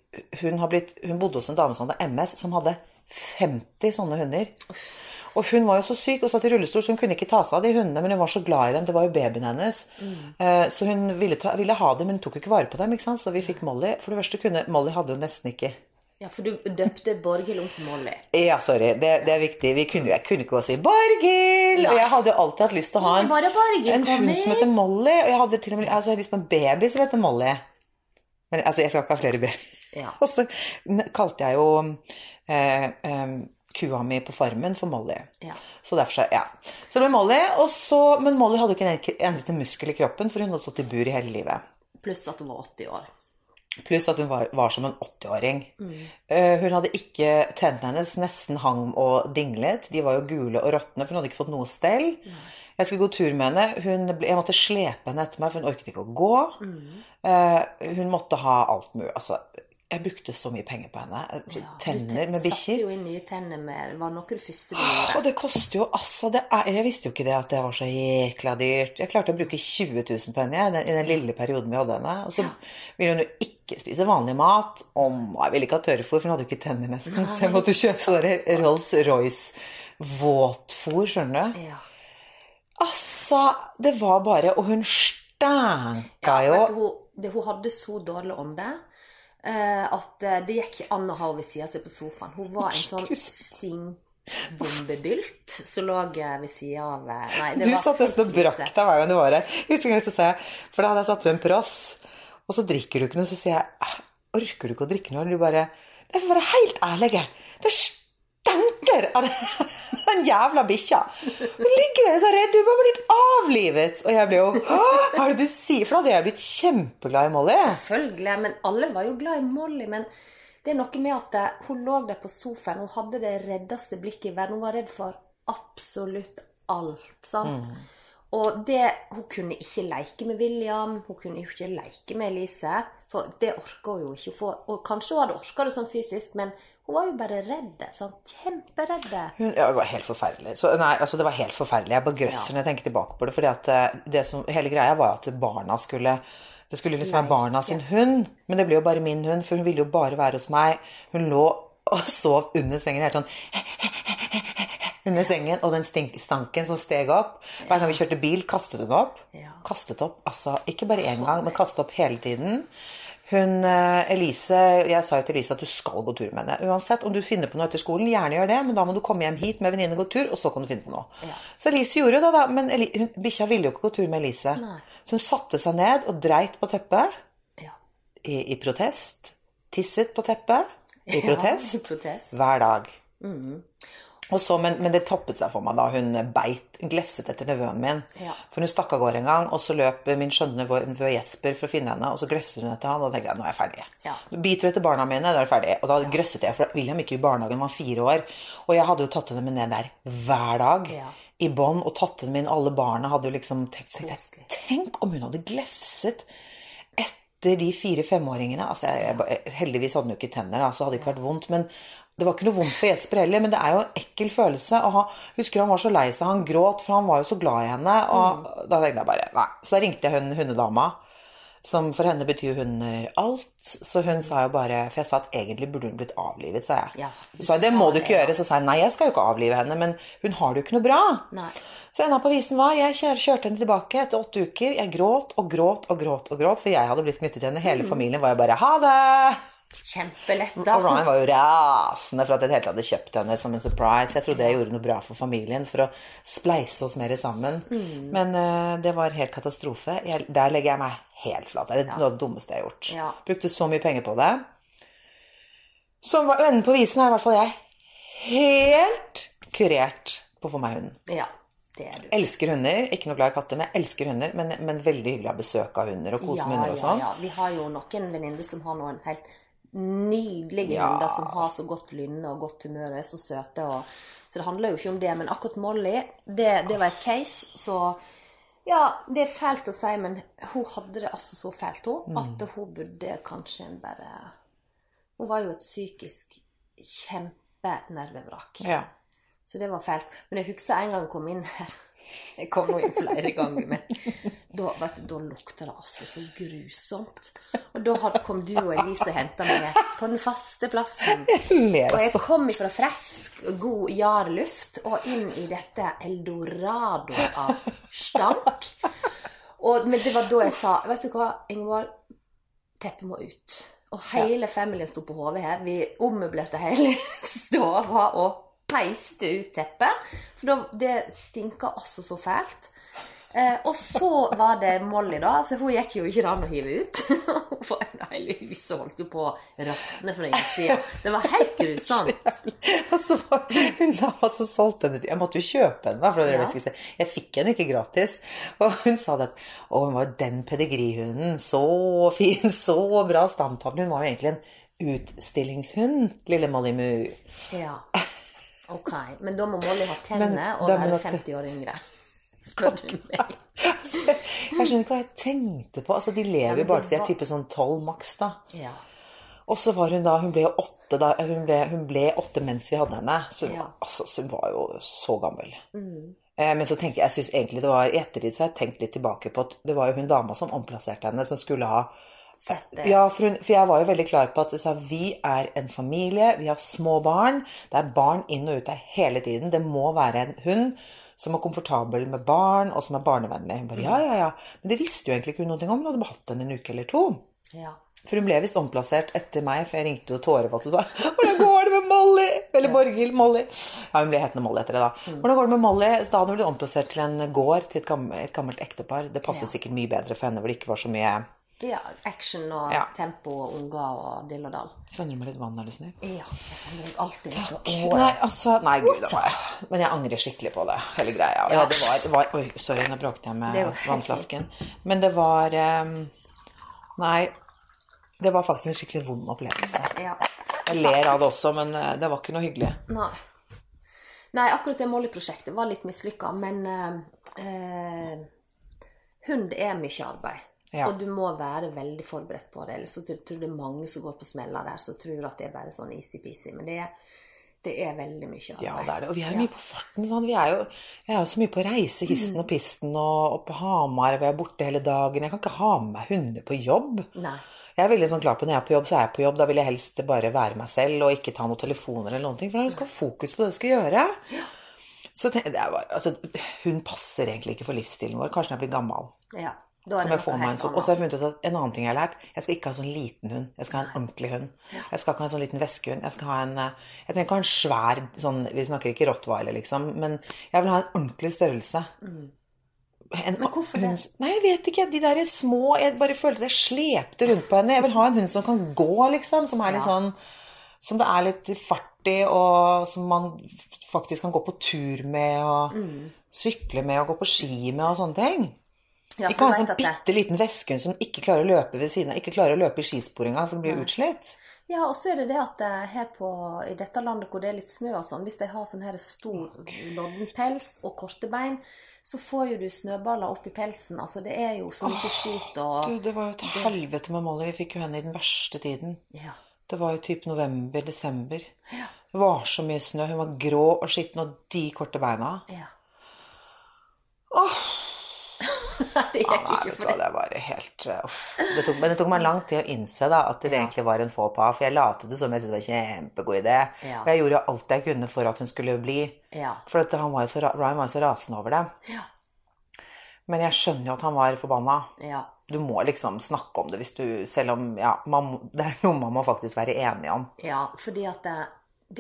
Hun, har blitt, hun bodde hos en dame som hadde MS, som hadde 50 sånne hunder. Og hun var jo så syk og satt i rullestol, så hun kunne ikke ta seg av de hundene. Men hun var så glad i dem. Det var jo babyen hennes. Mm. Så hun ville, ta, ville ha dem, men hun tok jo ikke vare på dem. ikke sant? Så vi fikk Molly. For det verste kunne Molly hadde hun nesten ikke ja, for du døpte Borghild om til Molly. Ja, sorry. Det, det er viktig. Vi kunne, jeg kunne ikke gå og si 'Borghild'! Og jeg hadde jo alltid hatt lyst til å ha en, en hund som heter Molly. Og jeg hadde til og med altså, lyst på en baby som heter Molly. Men altså, jeg skal ikke ha flere babyer. Ja. Og så kalte jeg jo eh, eh, kua mi på farmen for Molly. Ja. Så derfor så, ja. Så det ble Molly. Og så, men Molly hadde ikke en eneste muskel i kroppen, for hun hadde stått i bur i hele livet. Pluss at hun var 80 år. Pluss at hun var, var som en 80-åring. Eh, hun hadde ikke Tennene hennes nesten hang og dinglet. De var jo gule og råtne, for hun hadde ikke fått noe stell. Jeg skulle gå tur med henne. Hun jeg måtte slepe henne etter meg, for hun orket ikke å gå. Eh, hun måtte ha alt mulig. Altså, jeg brukte så mye penger på henne. Tenner med Du satte jo inn nye tenner med Det var noe av det første du Og det koster jo altså det er, Jeg visste jo ikke det at det var så jækla dyrt. Jeg klarte å bruke 20 000 på henne i den- i den lille perioden vi hadde henne. Og så ville hun jo ikke spise vanlig mat. Om, jeg ville ikke ha tørrfôr, for hun hadde jo ikke tenner nesten. Så jeg måtte kjøpe sånn der Rolls-Royce våtfôr, skjønner du. Ja. Altså, det var bare Og hun stanka Ja, jo. vet du, hun, det, hun hadde så dårlig ånde at eh, det gikk ikke an å ha henne ved sida av seg på sofaen. Hun var en sånn stingbombebylt som lå eh, ved sida av eh, Nei, det Du var satt nesten og brakk deg hver gang du var her. Husker en gang så sa jeg, For da hadde jeg satt frem pross, og så drikker du ikke noe. Så sier jeg «Ah, Orker du ikke å drikke noe? Eller du bare Jeg får være helt ærlig. Det stanker av den, jævla bikkja. Hun ligger der så redd. Du var blitt avlivet. Og jeg ble jo Hva er det du sier? For da hadde jeg blitt kjempeglad i Molly. Selvfølgelig. Men alle var jo glad i Molly. Men det er noe med at eh, hun lå der på sofaen. Hun hadde det reddeste blikket i verden. Hun var redd for absolutt alt. sant? Og det, hun kunne ikke leke med William, hun kunne ikke leke med Elise. For det orka hun jo ikke å få. Og kanskje hun hadde orka det sånn fysisk, men hun var jo bare redd. Sånn, Kjemperedd. Hun, ja, det var helt forferdelig. Så, nei, altså det var helt forferdelig. Jeg bare grøsser når jeg tenker tilbake på det. fordi at eh, det som, hele greia var at barna skulle Det skulle liksom være barna sin hund, men det ble jo bare min hund, for hun ville jo bare være hos meg. Hun lå og sov under sengen helt sånn under sengen, og den stanken som steg opp. Hver gang vi kjørte bil, kastet hun opp. Ja. Kastet opp, altså ikke bare én gang, men kastet opp hele tiden. Hun, eh, Elise, Jeg sa jo til Elise at du skal gå tur med henne. Uansett, om du finner på noe etter skolen, gjerne gjør det, men da må du komme hjem hit med venninne og gå tur, og så kan du finne på noe. Så Elise gjorde jo det, da, men bikkja ville jo ikke gå tur med Elise. Så hun satte seg ned og dreit på teppet Ja. i, i protest. Tisset på teppet i Ja, i protest. Hver dag. Og så, men, men det toppet seg for meg da hun beit, hun glefset etter nevøen min. Ja. For hun stakk av gårde en gang, og så løp min skjønne nevø Jesper for å finne henne, og så glefset hun etter han, og da tenkte jeg nå er jeg ferdig. Ja. Biter du etter barna mine, da er du ferdig. Og da grøsset jeg, for William gikk jo i barnehagen, var fire år, og jeg hadde jo tatt henne med ned der hver dag. Ja. I bånd, og tatt henne med inn, alle barna hadde jo liksom tenkt, seg det. Tenk om hun hadde glefset etter de fire femåringene altså jeg, jeg, Heldigvis hadde hun ikke tenner, da, så hadde det ikke vært vondt. Men det var ikke noe vondt for Jesper heller. Men det er jo en ekkel følelse. Og han, husker han var så lei seg, han gråt, for han var jo så glad i henne. Og da tenkte jeg bare nei. Så da ringte jeg hun hundedama. Som for henne betyr hunder alt. Så hun sa jo bare For jeg sa at egentlig burde hun blitt avlivet, sa jeg. Ja, så jeg, det må du ikke gjøre. Så sa jeg nei, jeg skal jo ikke avlive henne, men hun har det jo ikke noe bra. Nei. Så enda på visen var jeg kjørte henne tilbake etter åtte uker. Jeg gråt og gråt og gråt og gråt, for jeg hadde blitt knyttet til henne. Hele familien var jo bare ha det! Kjempelett, Og. Ryan var jo rasende for at jeg hadde kjøpt henne som en surprise. Jeg trodde jeg gjorde noe bra for familien for å spleise oss mer sammen. Men uh, det var helt katastrofe. Jeg, der legger jeg meg helt flat. Det er noe av det dummeste jeg har gjort. Ja. Brukte så mye penger på det. Som var enden på visen er i hvert fall jeg helt kurert på å få meg hunden. Ja, det er du. Elsker hunder. Ikke noe glad i katter, men jeg elsker hunder. Men, men veldig hyggelig å ha besøk av hunder og kose med hunder og sånn. Ja, ja. Vi har jo noen venninner som har noen helt nydelige Ja. hunder som har så godt lynne og godt humør og er så søte. Og, så det handler jo ikke om det. Men akkurat Molly, det, det var et case. Så ja, det er fælt å si, men hun hadde det altså så fælt, hun, Mm. at hun burde kanskje en bare Hun var jo et psykisk kjempenervevrak. Ja. Så det var fælt. Men jeg husker en gang jeg kom inn her. Jeg kom nå inn flere ganger, men da, vet du, da lukta det altså så grusomt. Og da kom du og Elise og henta meg på den faste plassen. Og jeg kom fra frisk, god jarluft og inn i dette eldorado av stank. Og, men det var da jeg sa Vet du hva, Ingeborg? Teppet må ut. Og hele familien sto på hodet her. Vi ommøblerte hele stova og peiste ut teppet. For det stinka altså så fælt. Eh, og så var det Molly, da. Så hun gikk jo ikke an å hive ut. Hun huset holdt jo på å råtne fra innsida. Det var helt grusomt. altså, så var hun dama som solgte henne Jeg måtte jo kjøpe henne, for det Ja. jeg. Jeg fikk henne ikke gratis. Og hun sa det at å, hun var den pedigrihunden. Så fin, så bra stamtavle. Hun var jo egentlig en utstillingshund, lille Molly Moo. Ja. Ok. Men da må Molly ha tenner og være 50 år yngre. Spør du meg. Jeg skjønner ikke hva jeg tenkte på. Altså, De lever jo bare til de er type sånn tolv maks, da. Ja. Og så var hun da Hun ble åtte da Hun ble, hun ble åtte mens vi hadde henne. Så hun, Ja. altså, så hun var jo så gammel. Eh, men så tenker jeg, jeg synes egentlig det var I ettertid så har jeg tenkt litt tilbake på at det var jo hun dama som omplasserte henne, som skulle ha Ja, for, hun, for jeg var jo veldig klar på at sa, vi er en familie, vi har små barn. Det er barn inn og ut der hele tiden. Det må være en hund som er komfortabel med barn, og som er barnevennlig. Hun bare, ja, ja, ja. Men det visste jo egentlig ikke hun noe om. Hun hadde hatt den en uke eller to. Ja. For hun ble visst omplassert etter meg, for jeg ringte jo tårevåt og sa 'Hvordan går det med Molly?' Eller Borghild. Molly. Ja, hun ble hetende Molly etter det, da. 'Hvordan går det med Molly?' Så da hadde hun blitt omplassert til en gård, til et gammelt, et gammelt ektepar. Det passet Ja. sikkert mye bedre for henne, hvor det ikke var så mye ja. Action og Ja. tempo og unger og dill og dall. Sender du meg litt vann, er du snill? Ja. Jeg sender deg alltid Takk. Nei, altså Nei, gud, det var Men jeg angrer skikkelig på det, hele greia. Ja, det var, det var Oi, sorry, nå bråkte jeg med vannflasken. Men det var um, Nei, det var faktisk en skikkelig vond opplevelse. Ja. Jeg ler av det også, men eh, det var ikke noe hyggelig. Nei. Nei, akkurat det Molly-prosjektet var litt mislykka, men eh, hund er mye arbeid. Ja. Og du må være veldig forberedt på det. Ellers så tror jeg det er mange som går på smeller der, som tror at det er bare sånn easy-peasy. Men det er, det er veldig mye arbeid. Ja, det er det. Og vi er jo mye på farten. Sånn. Vi er jo, jeg er jo så mye på reise, histen og pisten, og, og på Hamar. Vi er borte hele dagen. Jeg kan ikke ha med meg hunder på jobb. Nei. Jeg er veldig sånn klar på når jeg er på jobb, så er jeg på jobb. Da vil jeg helst bare være meg selv og ikke ta noen telefoner eller noen ting. For da skal du ha fokus på det du skal gjøre. Ja. Så tenk, det er altså, hun passer egentlig ikke for livsstilen vår. Kanskje når jeg blir gammel. Ja. Da er det noe helt sånn. Og så har jeg funnet ut at en annen ting jeg har lært Jeg skal ikke ha sånn liten hund. Jeg skal ha en ordentlig hund. Jeg skal ikke ha en sånn liten veskehund. Jeg skal ha en eh, Jeg trenger ikke ha en svær sånn Vi snakker ikke rottweiler, liksom. Men jeg vil ha en ordentlig størrelse. En, Mm. Men hvorfor det? Nei, jeg vet ikke. De der små Jeg bare følte jeg slepte rundt på henne. Jeg vil ha en hund som kan gå, liksom. Som er litt Ja. sånn Som det er litt fart i, og som man faktisk kan gå på tur med, og Mm. sykle med, og gå på ski med, og sånne ting. Ja, Ikke ha en sånn bitte liten veskehund som ikke klarer å løpe ved siden av. Ikke klarer å løpe i skispor engang, for den blir utslitt. Ja, og så er det det at her på, i dette landet hvor det er litt snø og sånn, hvis de har sånn her stor lodden pels og korte bein, så får jo du snøballer opp i pelsen. Altså, det er jo så mye skit og Du, det var jo et helvete med Molly. Vi fikk jo henne i den verste tiden. Ja. Det var jo typ november-desember. Det var så mye snø. Hun var grå og skitten, og de korte beina. ja. Åh, det gikk ikke for det. det var helt uh, det tok, Men det tok meg lang tid å innse da, at det egentlig var en faux pas. For jeg latet det som jeg syntes var en kjempegod idé. Ja. Og jeg gjorde jo alt jeg kunne for at hun skulle bli. Ja. For at han var så, Ryan var jo så rasende over det. Ja. Men jeg skjønner jo at han var forbanna. Ja. Du må liksom snakke om det hvis du Selv om ja, man, det er noe man må faktisk være enig om. ja, fordi at det,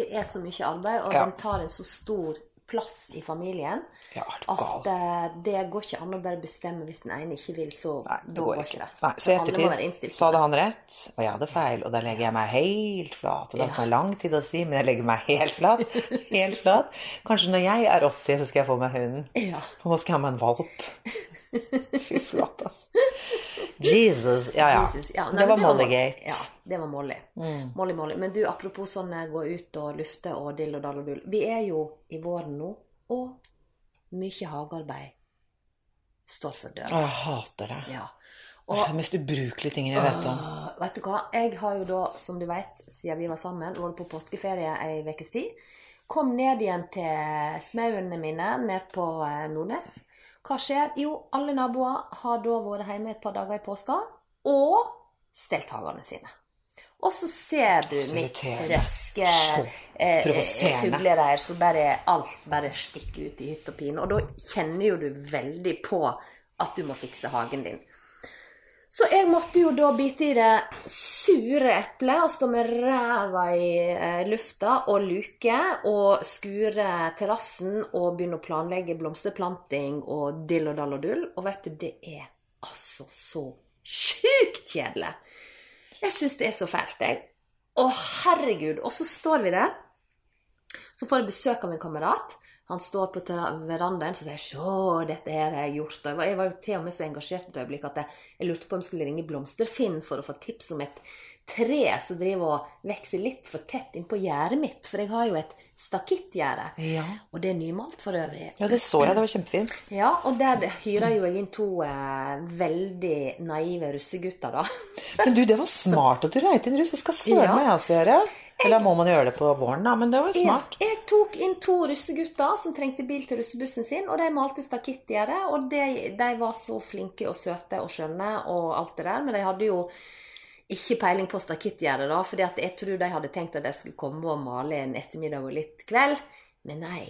det er så mye arbeid, og Ja. den tar en så stor plass i familien Ja, at eh, det går ikke an å bare bestemme hvis den ene ikke vil, så Nei, det da går ikke. det. Nei, så i ettertid så hadde han rett, og jeg hadde feil, og da legger jeg meg helt flat. Og det har tatt meg lang tid å si, men jeg legger meg helt flat. Helt flat. Kanskje når jeg er 80, så skal jeg få meg hunden. Ja. Og nå skal jeg ha meg en valp. Fy flate, altså. Jesus. Ja, ja. Jesus, ja, nei, det var Mollygate. Ja, det var Molly. Mm. Molly, Molly. Men du, apropos sånn eh, gå ut og lufte og dill og dall og dull. Vi er jo i våren nå, og mye hagearbeid står for døra. jeg hater det. Ja. Det er mest ubrukelige ting jeg vet om. Uh, vet du hva? Jeg har jo da, som du vet, siden vi var sammen, vært på påskeferie ei ukes tid. Kom ned igjen til smauene mine ned på eh, Nordnes. Hva skjer? Jo, alle naboer har da vært hjemme et par dager i påska og stelt hagene sine. Og så ser du Så mitt Så eh, fuglereir så bare alt bare stikker ut i hytt og pine. Og da kjenner jo du veldig på at du må fikse hagen din. Så jeg måtte jo da bite i det sure eplet og stå med ræva i eh, lufta og luke og skure terrassen og begynne å planlegge blomsterplanting og dill og dall og dull. Og vet du, det er altså så sjukt kjedelig. Jeg syns det er så fælt, jeg. Å, herregud. Og så står vi der. Så får jeg besøk av en kamerat. Han står på verandaen og sier 'Sjå, dette her har jeg gjort'. Og jeg var, jo til og med så engasjert et øyeblikk at jeg, jeg lurte på om jeg skulle ringe Blomsterfinn for å få tips om et tre som driver og vokser litt for tett innpå gjerdet mitt. For jeg har jo et stakittgjerde. Ja. Og det er nymalt for øvrig. Ja, det så jeg. Det var kjempefint. Ja, og der hyrer jo jeg inn to eh, veldig naive russegutter, da. Men du, det var smart at du reiste inn russ. Det skal søren Ja. meg også gjøre. Eller må man gjøre det på våren, da. Men det var smart. Jeg, jeg tok inn to russegutter som trengte bil til russebussen sin, og de malte stakittgjerde. Og de, de var så flinke og søte og skjønne og alt det der, men de hadde jo ikke peiling på stakittgjerde, da, fordi jeg tror de hadde tenkt at de skulle komme og male en ettermiddag og litt kveld. Men nei.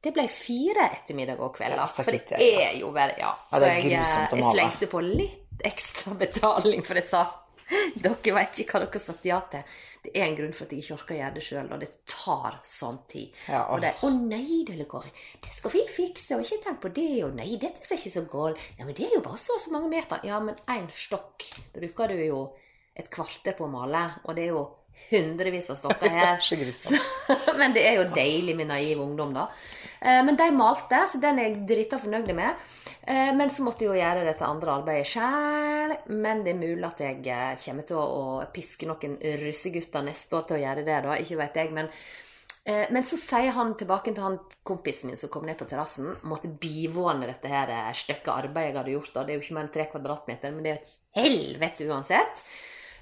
Det ble fire ettermiddag og kvelder. Ja, for det er jo verre. Ja. Så jeg, jeg slengte på litt ekstra betaling, for jeg sa dere vet ikke hva dere sagt ja til. Det er en grunn for at jeg ikke orker å gjøre det sjøl, og det tar sånn tid. Ja, og det 'Å nei, Delle Kåre, det skal vi fikse, og ikke tenk på det', og 'nei, dette ser ikke så galt', 'ja, men det er jo bare så og så mange meter'. Ja, men én stokk bruker du jo et kvarter på å male, og det er jo hundrevis av stokker her. Så men det er jo deilig med naiv ungdom, da. Eh, Men de malte, så den er jeg drita fornøyd med. Eh, Men så måtte jeg jo gjøre dette andre arbeidet sjæl. Men det er mulig at jeg eh, kommer til å, å piske noen russegutter neste år til å gjøre det, da. Ikke vet jeg. Men Eh, Men så sier han tilbake til han kompisen min som kom ned på terrassen, måtte bivåne dette her stykket arbeid jeg hadde gjort. da. Det er jo ikke mer enn tre kvadratmeter, men det er jo et helvete uansett.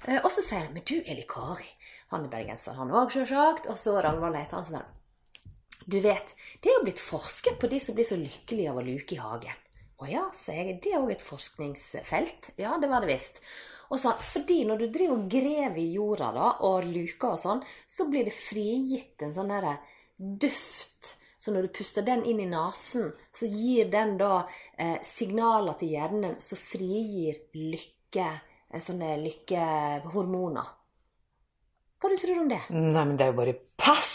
Eh, Og så sier han Men du, Eli Kari. Han er bergenser, han òg, sjølsagt. Og så Ragnvald heter han. Så sier du vet, det er jo blitt forsket på de som blir så lykkelige av å luke i hagen. Å ja, sier jeg, det er òg et forskningsfelt. Ja, det var det visst. Og så, fordi når du driver og graver i jorda da, og luker og sånn, så blir det frigitt en sånn derre duft. Så når du puster den inn i nesen, så gir den da eh, signaler til hjernen som frigir lykke, sånne lykkehormoner. Hva du tror du om det? Nei, men det er jo bare pass!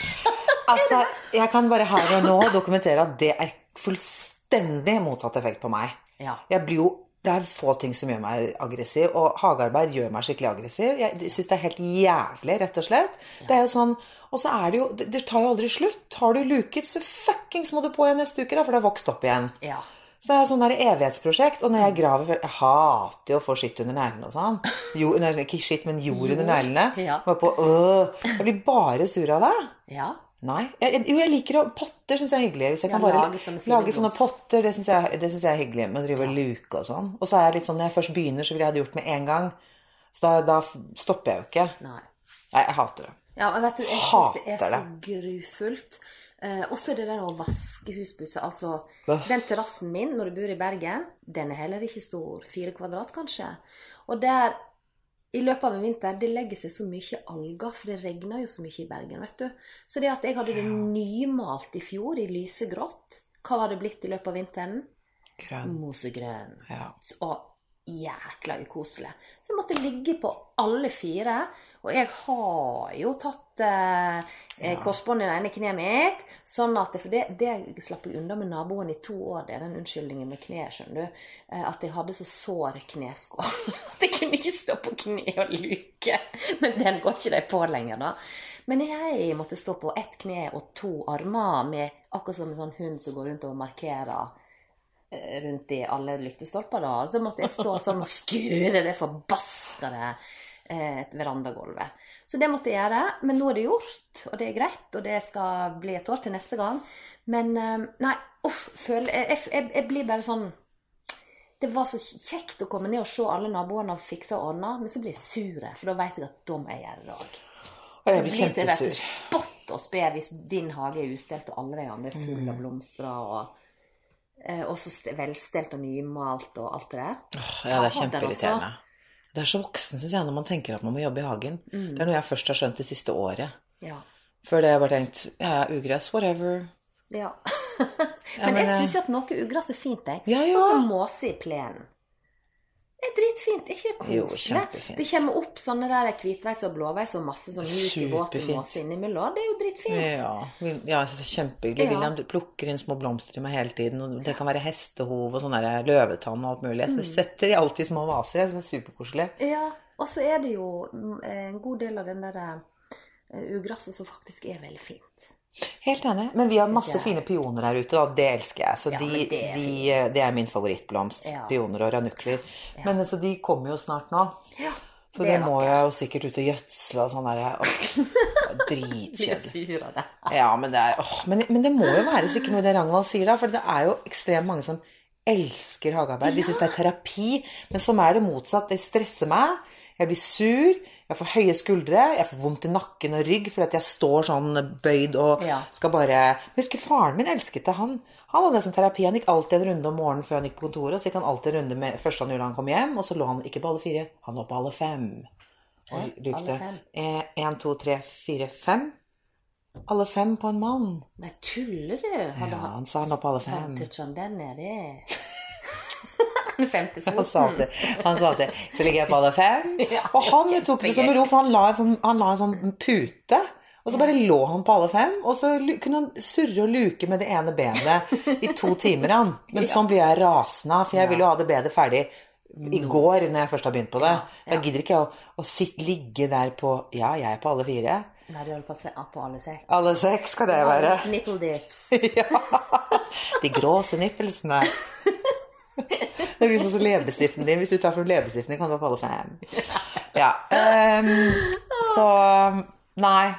altså, jeg kan bare her og nå dokumentere at det er fullstendig motsatt effekt på meg. Ja. Jeg blir jo det er få ting som gjør meg aggressiv, og hagearbeid gjør meg skikkelig aggressiv. Jeg syns det er helt jævlig, rett og slett. Det er jo sånn, Og så er det jo Det det tar jo aldri slutt. Har du luket, så fuckings må du på igjen neste uke, da, for det har vokst opp igjen. Ja. Så det er sånn der evighetsprosjekt. Og når jeg graver Jeg hater jo å få skitt under neglene og sånn. Jo, ikke skitt, men jord under neglene. ja. På, øh, jeg blir bare sur av det. Ja. Nei. Jeg, jo, jeg liker å Potter syns jeg er hyggelig. Hvis jeg Ja, bare lage sånne lage sånne potter, det syns jeg, jeg er hyggelig. Med å drive og luke og sånn. Og så er jeg litt sånn når jeg først begynner, så vil jeg ha det gjort med en gang. Så da, da stopper jeg jo ikke. Nei. Nei, jeg hater det. Ja, men vet du, jeg syns det er så grufullt. Eh, og så er det der å vaske husbusset. Altså, Uff. den terrassen min når du bor i Bergen, den er heller ikke stor. Fire kvadrat, kanskje. Og der, i løpet av en vinter, det legger seg så mye alger, for det regner jo så mye i Bergen, vet du. Så det at jeg hadde det nymalt i fjor, i lysegrått, hva var det blitt i løpet av vinteren? Grønn. Mosegrønn. Ja. Og jækla ukoselig. Så jeg måtte ligge på alle fire. Og jeg har jo tatt eh, ja. korsbånd i det ene kneet mitt. Sånn at For det, det slapp jeg unna med naboen i to år. Det er den unnskyldningen med kneet, skjønner du. Eh, at jeg hadde så sår kneskål at jeg kunne ikke stå på kne og luke. Men den går ikke de på lenger, da. Men jeg måtte stå på ett kne og to armer, med, akkurat som en sånn hund som går rundt og markerer rundt i alle lyktestolper. da. Så måtte jeg stå sånn og skure det forbaskede eh, verandagulvet. Så det måtte jeg gjøre. Men nå er det gjort, og det er greit. Og det skal bli et år til neste gang. Men eh, nei, uff, føler jeg, jeg, jeg blir bare sånn Det var så kjekt å komme ned og se alle naboene og fikse og ordne, men så blir jeg sur, for da vet jeg at da må jeg gjøre det òg. Jeg Det blir blir til dette kjempesur. spott og spe hvis din hage er ustelt og alle de andre er fulle Mm. av blomster og eh, og så velstelt og nymalt og alt det der. Ja, det er kjempeirriterende. Det er så voksen, syns jeg, når man tenker at man må jobbe i hagen. Det er noe jeg først har skjønt det siste året. Ja. Før det har jeg bare tenkt ja, ugress, whatever. ja. Men, jeg eh, syns jo at noe ugress er fint, jeg. Ja, ja. Sånn som måse i plenen. Det er dritfint. Er ikke det koselig? det kommer opp sånne der hvitveis og blåveis og masse sånn myk våt måse innimellom. Det er jo dritfint. Ja, ja det kjempehyggelig. Ja. William du plukker inn små blomster i meg hele tiden. Og det kan være hestehov og sånn der løvetann og alt mulig. Så det setter de alltid i små vaser. Jeg det er superkoselig. Ja, og så er det jo mm, en god del av den der eh, ugresset som faktisk er veldig fint. Helt enig. Men vi har masse fine pioner her ute, da. Det elsker jeg. Så Ja, de, det er de, det er min favorittblomst. Ja. Pioner og ranukler. Men så de kommer jo snart nå. Ja, Så det det, må jeg jo sikkert ut og gjødsle og sånn der. Åh, Dritkjedelig. Ja, men det, er, åh, men, men det må jo være sikkert noe det Ragnvald sier, da. For det er jo ekstremt mange som elsker hagearbeid. De syns det er terapi. Men for meg er det motsatt. Det stresser meg. Jeg blir sur. Jeg får høye skuldre. Jeg får vondt i nakken og rygg fordi at jeg står sånn bøyd og Ja. skal bare Jeg husker faren min elsket det. Han, han hadde nesten terapi. Han gikk alltid en runde om morgenen før han gikk på kontoret. Så gikk han alltid en runde med første han gjorde han kom hjem, og så lå han ikke på alle fire, han lå på alle fem. Og lukte én, to, tre, fire, fem. Alle fem på en mann. Nei, tuller du? Ja, han sa han lå på alle fem. Han toucha den nedi Femte Han sa alltid, han sa alltid Så ligger jeg på alle fem. Og han tok det som ro, for han la en sånn, la en sånn pute. Og så bare lå han på alle fem, og så kunne han surre og luke med det ene benet i to timer. han. Men sånn blir jeg rasende, for jeg vil jo ha det bedet ferdig i går når jeg først har begynt på det. Da gidder ikke jeg å, å sitte, ligge der på Ja, jeg er på alle fire. Nei, du holder på å se på alle seks. Alle seks skal det være. Nipple dips. Ja. De gråse nippelsene. Det blir sånn som leppestiften din. Hvis du tar frem leppestiften din, kan du bare på alle fem. Ja. Um, så Nei.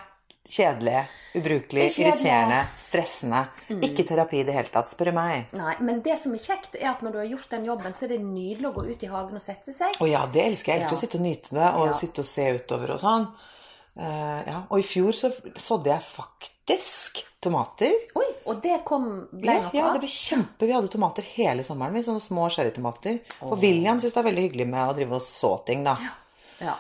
Kjedelig, ubrukelig, Kjedelig. irriterende, stressende. Ikke terapi i det hele tatt, spør meg. Nei, men det som er kjekt, er at når du har gjort den jobben, så er det nydelig å gå ut i hagen og sette seg. Å ja, det elsker jeg. Jeg elsker Ja. å sitte og nyte det, og Ja. sitte og se utover og sånn. Eh, ja. Og i fjor så sådde jeg faktisk tomater. Oi, og det kom ble Ja, noe ja, det ble kjempe. Vi hadde tomater hele sommeren. Vi, sånne små sherrytomater. For William syns det er veldig hyggelig med å drive og så ting, da. Ja.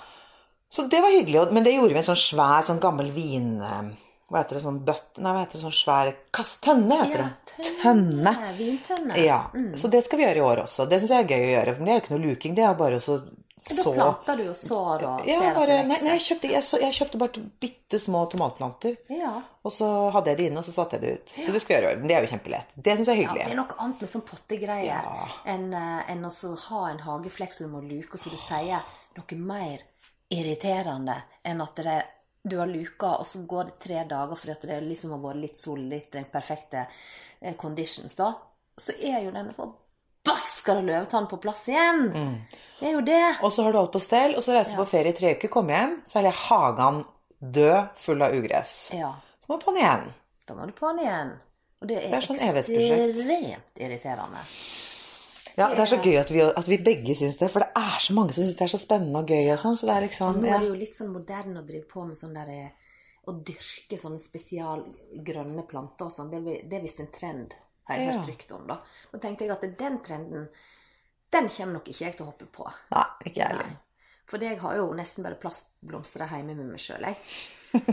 Så det var hyggelig. Men det gjorde vi en sånn svær, sånn gammel vin... eh, Hva heter det? Sånn bøtt... Nei, hva heter det? Sånn svær kast... Tønne, heter Ja, det. tønne. Tønne. Vintønne. Ja. Mm. Så det skal vi gjøre i år også. Det syns jeg er gøy å gjøre. For det er jo ikke noe luking. Det er bare å så Da planta du og sår og ja, ser bare, at det nei, vokser. nei, jeg, kjøpte, jeg, så, jeg kjøpte bare bitte små tomatplanter. Ja. Og så hadde jeg det inne, og så satte jeg det ut. Så det skal gjøre. Men det er jo kjempelett. Det syns jeg er hyggelig. Ja, det er noe annet med sånn pottegreier Ja. enn en å ha en hageflekk som du må luke, og så du sier noe mer irriterende enn at det, du har luka, og så går det tre dager fordi det liksom har vært litt sol, litt den perfekte eh, conditions, da. Så er jo den forbaska løvetann på plass igjen. Det er jo det. Og så har du alt på stell, og så reiser du på ferie i tre uker, kommer hjem, så er hagen død, full av ugress. Ja. Så må du på den igjen. Da må du på den igjen. Og det er, Det er sånn ekstremt irriterende. Ja, Det er så gøy at vi, at vi begge syns det, for det er så mange som syns det er så spennende og gøy og sånn. Så det er liksom Nå er det jo litt sånn moderne å drive på med sånn der eh, Å dyrke sånne spesialgrønne planter og sånn. Det, det er visst en trend, har jeg Ja. hørt rykte om, da. Nå tenkte jeg at den trenden, den kommer nok ikke jeg til å hoppe på. Nei, ikke jeg heller. For jeg har jo nesten bare plastblomster hjemme med meg sjøl, jeg.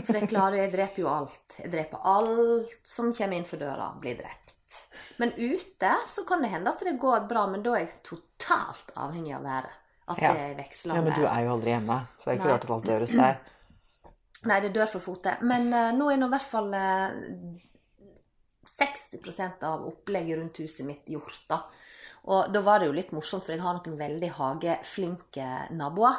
For jeg klarer Jeg dreper jo alt. Jeg dreper alt som kommer inn for døra, blir drept. Men ute så kan det hende at det går bra, men da er jeg totalt avhengig av været. At Ja. det er vekslende. Ja, men du er jo aldri hjemme, så det er ikke Nei. rart at alt dør hos deg. Nei, det dør for fote. Men uh, nå er nå i hvert fall eh, 60% av opplegget rundt huset mitt gjort, da. Og da var det jo litt morsomt, for jeg har noen veldig hageflinke naboer.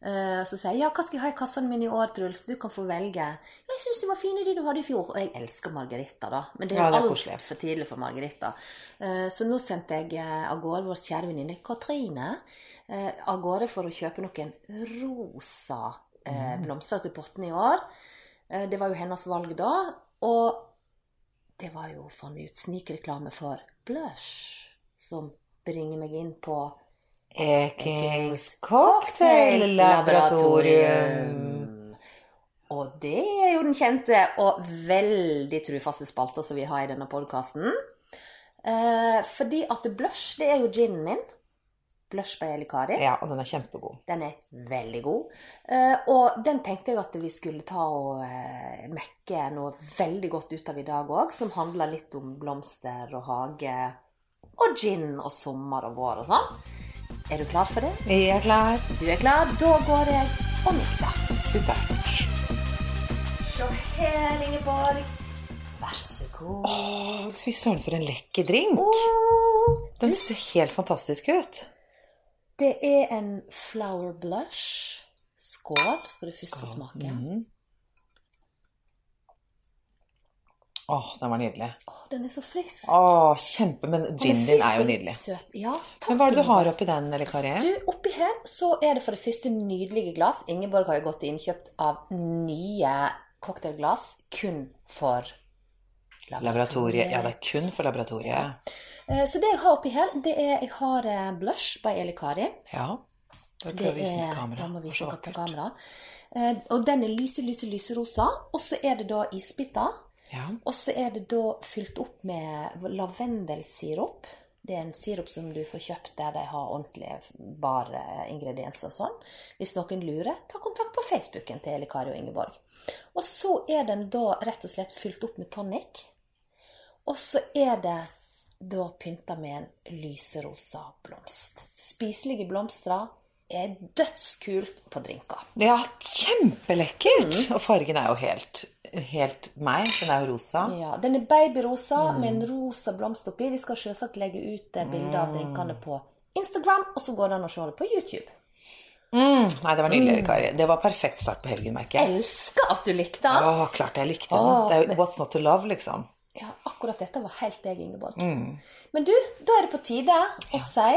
Eh, Så sier jeg ja, hva skal jeg ha i kassene mine i år, Truls? Du kan få velge. Ja, jeg syns de var fine, de du hadde i fjor. Og jeg elsker margarita, da. Men det er Ja, jo er altfor tidlig for margarita. Eh, Så nå sendte jeg eh, av gårde vår kjære venninne Katrine av gårde for å kjøpe noen rosa eh, blomster til potten i år. Det var jo hennes valg da. Og det var jo fant vi ut snikreklame for Blush, som bringer meg inn på Ekings cocktail-laboratorium. Og det er jo den kjente og veldig trufaste spalta som vi har i denne podkasten. Eh, fordi at blush, det er jo ginen min. Blush by Elikari. Ja, og den er kjempegod. Den er veldig god. Eh, og den tenkte jeg at vi skulle ta og eh, mekke noe veldig godt ut av i dag òg, som handler litt om blomster og hage og gin og sommer og vår og sånn. Er du klar for det? Jeg er klar. Du er klar? Da går jeg og mikser. Supert. Se her, Ingeborg. Vær så god. Fy søren, for en lekker drink. Åh, Den ser helt fantastisk ut. Det er en flower blush. Skål. Skal du først få smake? Åh, den var nydelig. Åh, den er så frisk. Åh, kjempe, men gin din er jo nydelig. Søt. Ja, takk, Men hva er det du har oppi den, eller Kari? Du, oppi her så er det for det første nydelige glass. Ingeborg har jo gått til innkjøpt av nye cocktailglass kun for Laboratoriet. Ja, det er kun for laboratoriet. Eh, Så det jeg har oppi her, det er Jeg har eh, blush by Eli Kari. Ja. Da må vi vise den til kamera. kamera. Eh, Og den er lyse, lyse, lyserosa. Og så er det da isbiter. Ja. Og så er det da fylt opp med lavendelsirup. Det er en sirup som du får kjøpt der de har ordentlige bare ingredienser og sånn. Hvis noen lurer, ta kontakt på Facebooken til Eli Kari og Ingeborg. Og så er den da rett og slett fylt opp med tonic. Og så er det da pynta med en lyserosa blomst. Spiselige blomster er dødskult på drinker. Ja, kjempelekkert! Mm. Og fargen er jo helt, helt meg. Den er jo rosa. Ja, Den er babyrosa Mm. med en rosa blomst oppi. Vi skal selvsagt legge ut bilder av drinkene på Instagram, og så går det an å se det på YouTube. Mm. Nei, det var nydelig, Mm. Kari. Det var perfekt start på helgen, merker jeg. Elsker at du likte den! Å, klart jeg likte den. Åh, det er jo men- what's not to love, liksom. Ja, akkurat dette var helt deg, Ingeborg. Mm. Men du, da er det på tide å si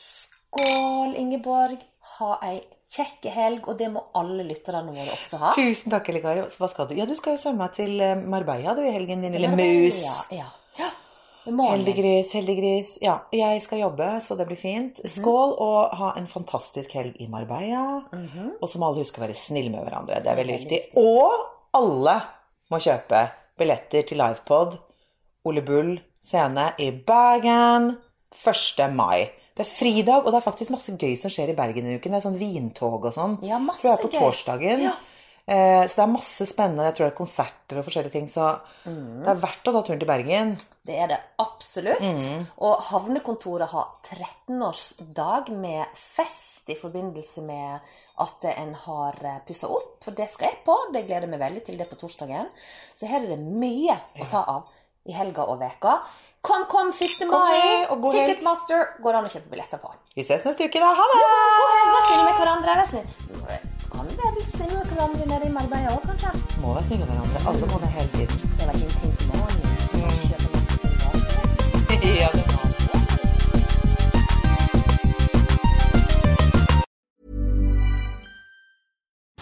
skål, Ingeborg. ha ei kjekk helg, og det må alle lytterne våre også ha. Tusen takk, Elikari. Hva skal du? Ja, du skal jo svømme til eh, Marbella du i helgen, din lille mus. Ja, ja. ja. Heldiggris, heldiggris. Ja, jeg skal jobbe, så det blir fint. Mhm. Skål, og ha en fantastisk helg i Marbella. Mhm. Og så må alle huske å være snille med hverandre. Det er veldig viktig. Og alle må kjøpe billetter til livepod Ole Bull scene i Bergen 1. mai. Det er fridag, og det er faktisk masse gøy som skjer i Bergen i uken. Det er sånn vintog og sånn. Ja, masse Tror jeg er på gøy. torsdagen. Ja. Eh, så det er masse spennende. Jeg tror det er konserter og forskjellige ting. Så mm. det er verdt å ta turen til Bergen. Det er det absolutt. Mm. Og havnekontoret har 13-årsdag med fest i forbindelse med at en har pussa opp. Og det skal jeg på. Det gleder jeg meg veldig til det på torsdagen. Så her er det mye å ta av i helga og veka. Kom, kom 1. mai! Ticketmaster går an å kjøpe billetter på. Vi ses neste uke, da. Ha det! God helg! Vær snille med hverandre. Vær snill. Kan vi være litt snille med hverandre nede i Marbella òg, kanskje? Må være snille med hverandre. Alle må det hele. Det var din ting til morgenen. Mm. Kjøpe noe til deg. Ja, det må.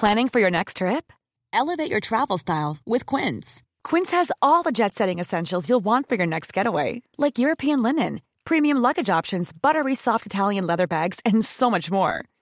Planning for your next trip? Elevate your travel style with Quince. Quince has all the jet setting essentials you'll want for your next getaway, like European linen, premium luggage options, buttery soft Italian leather bags, and so much more.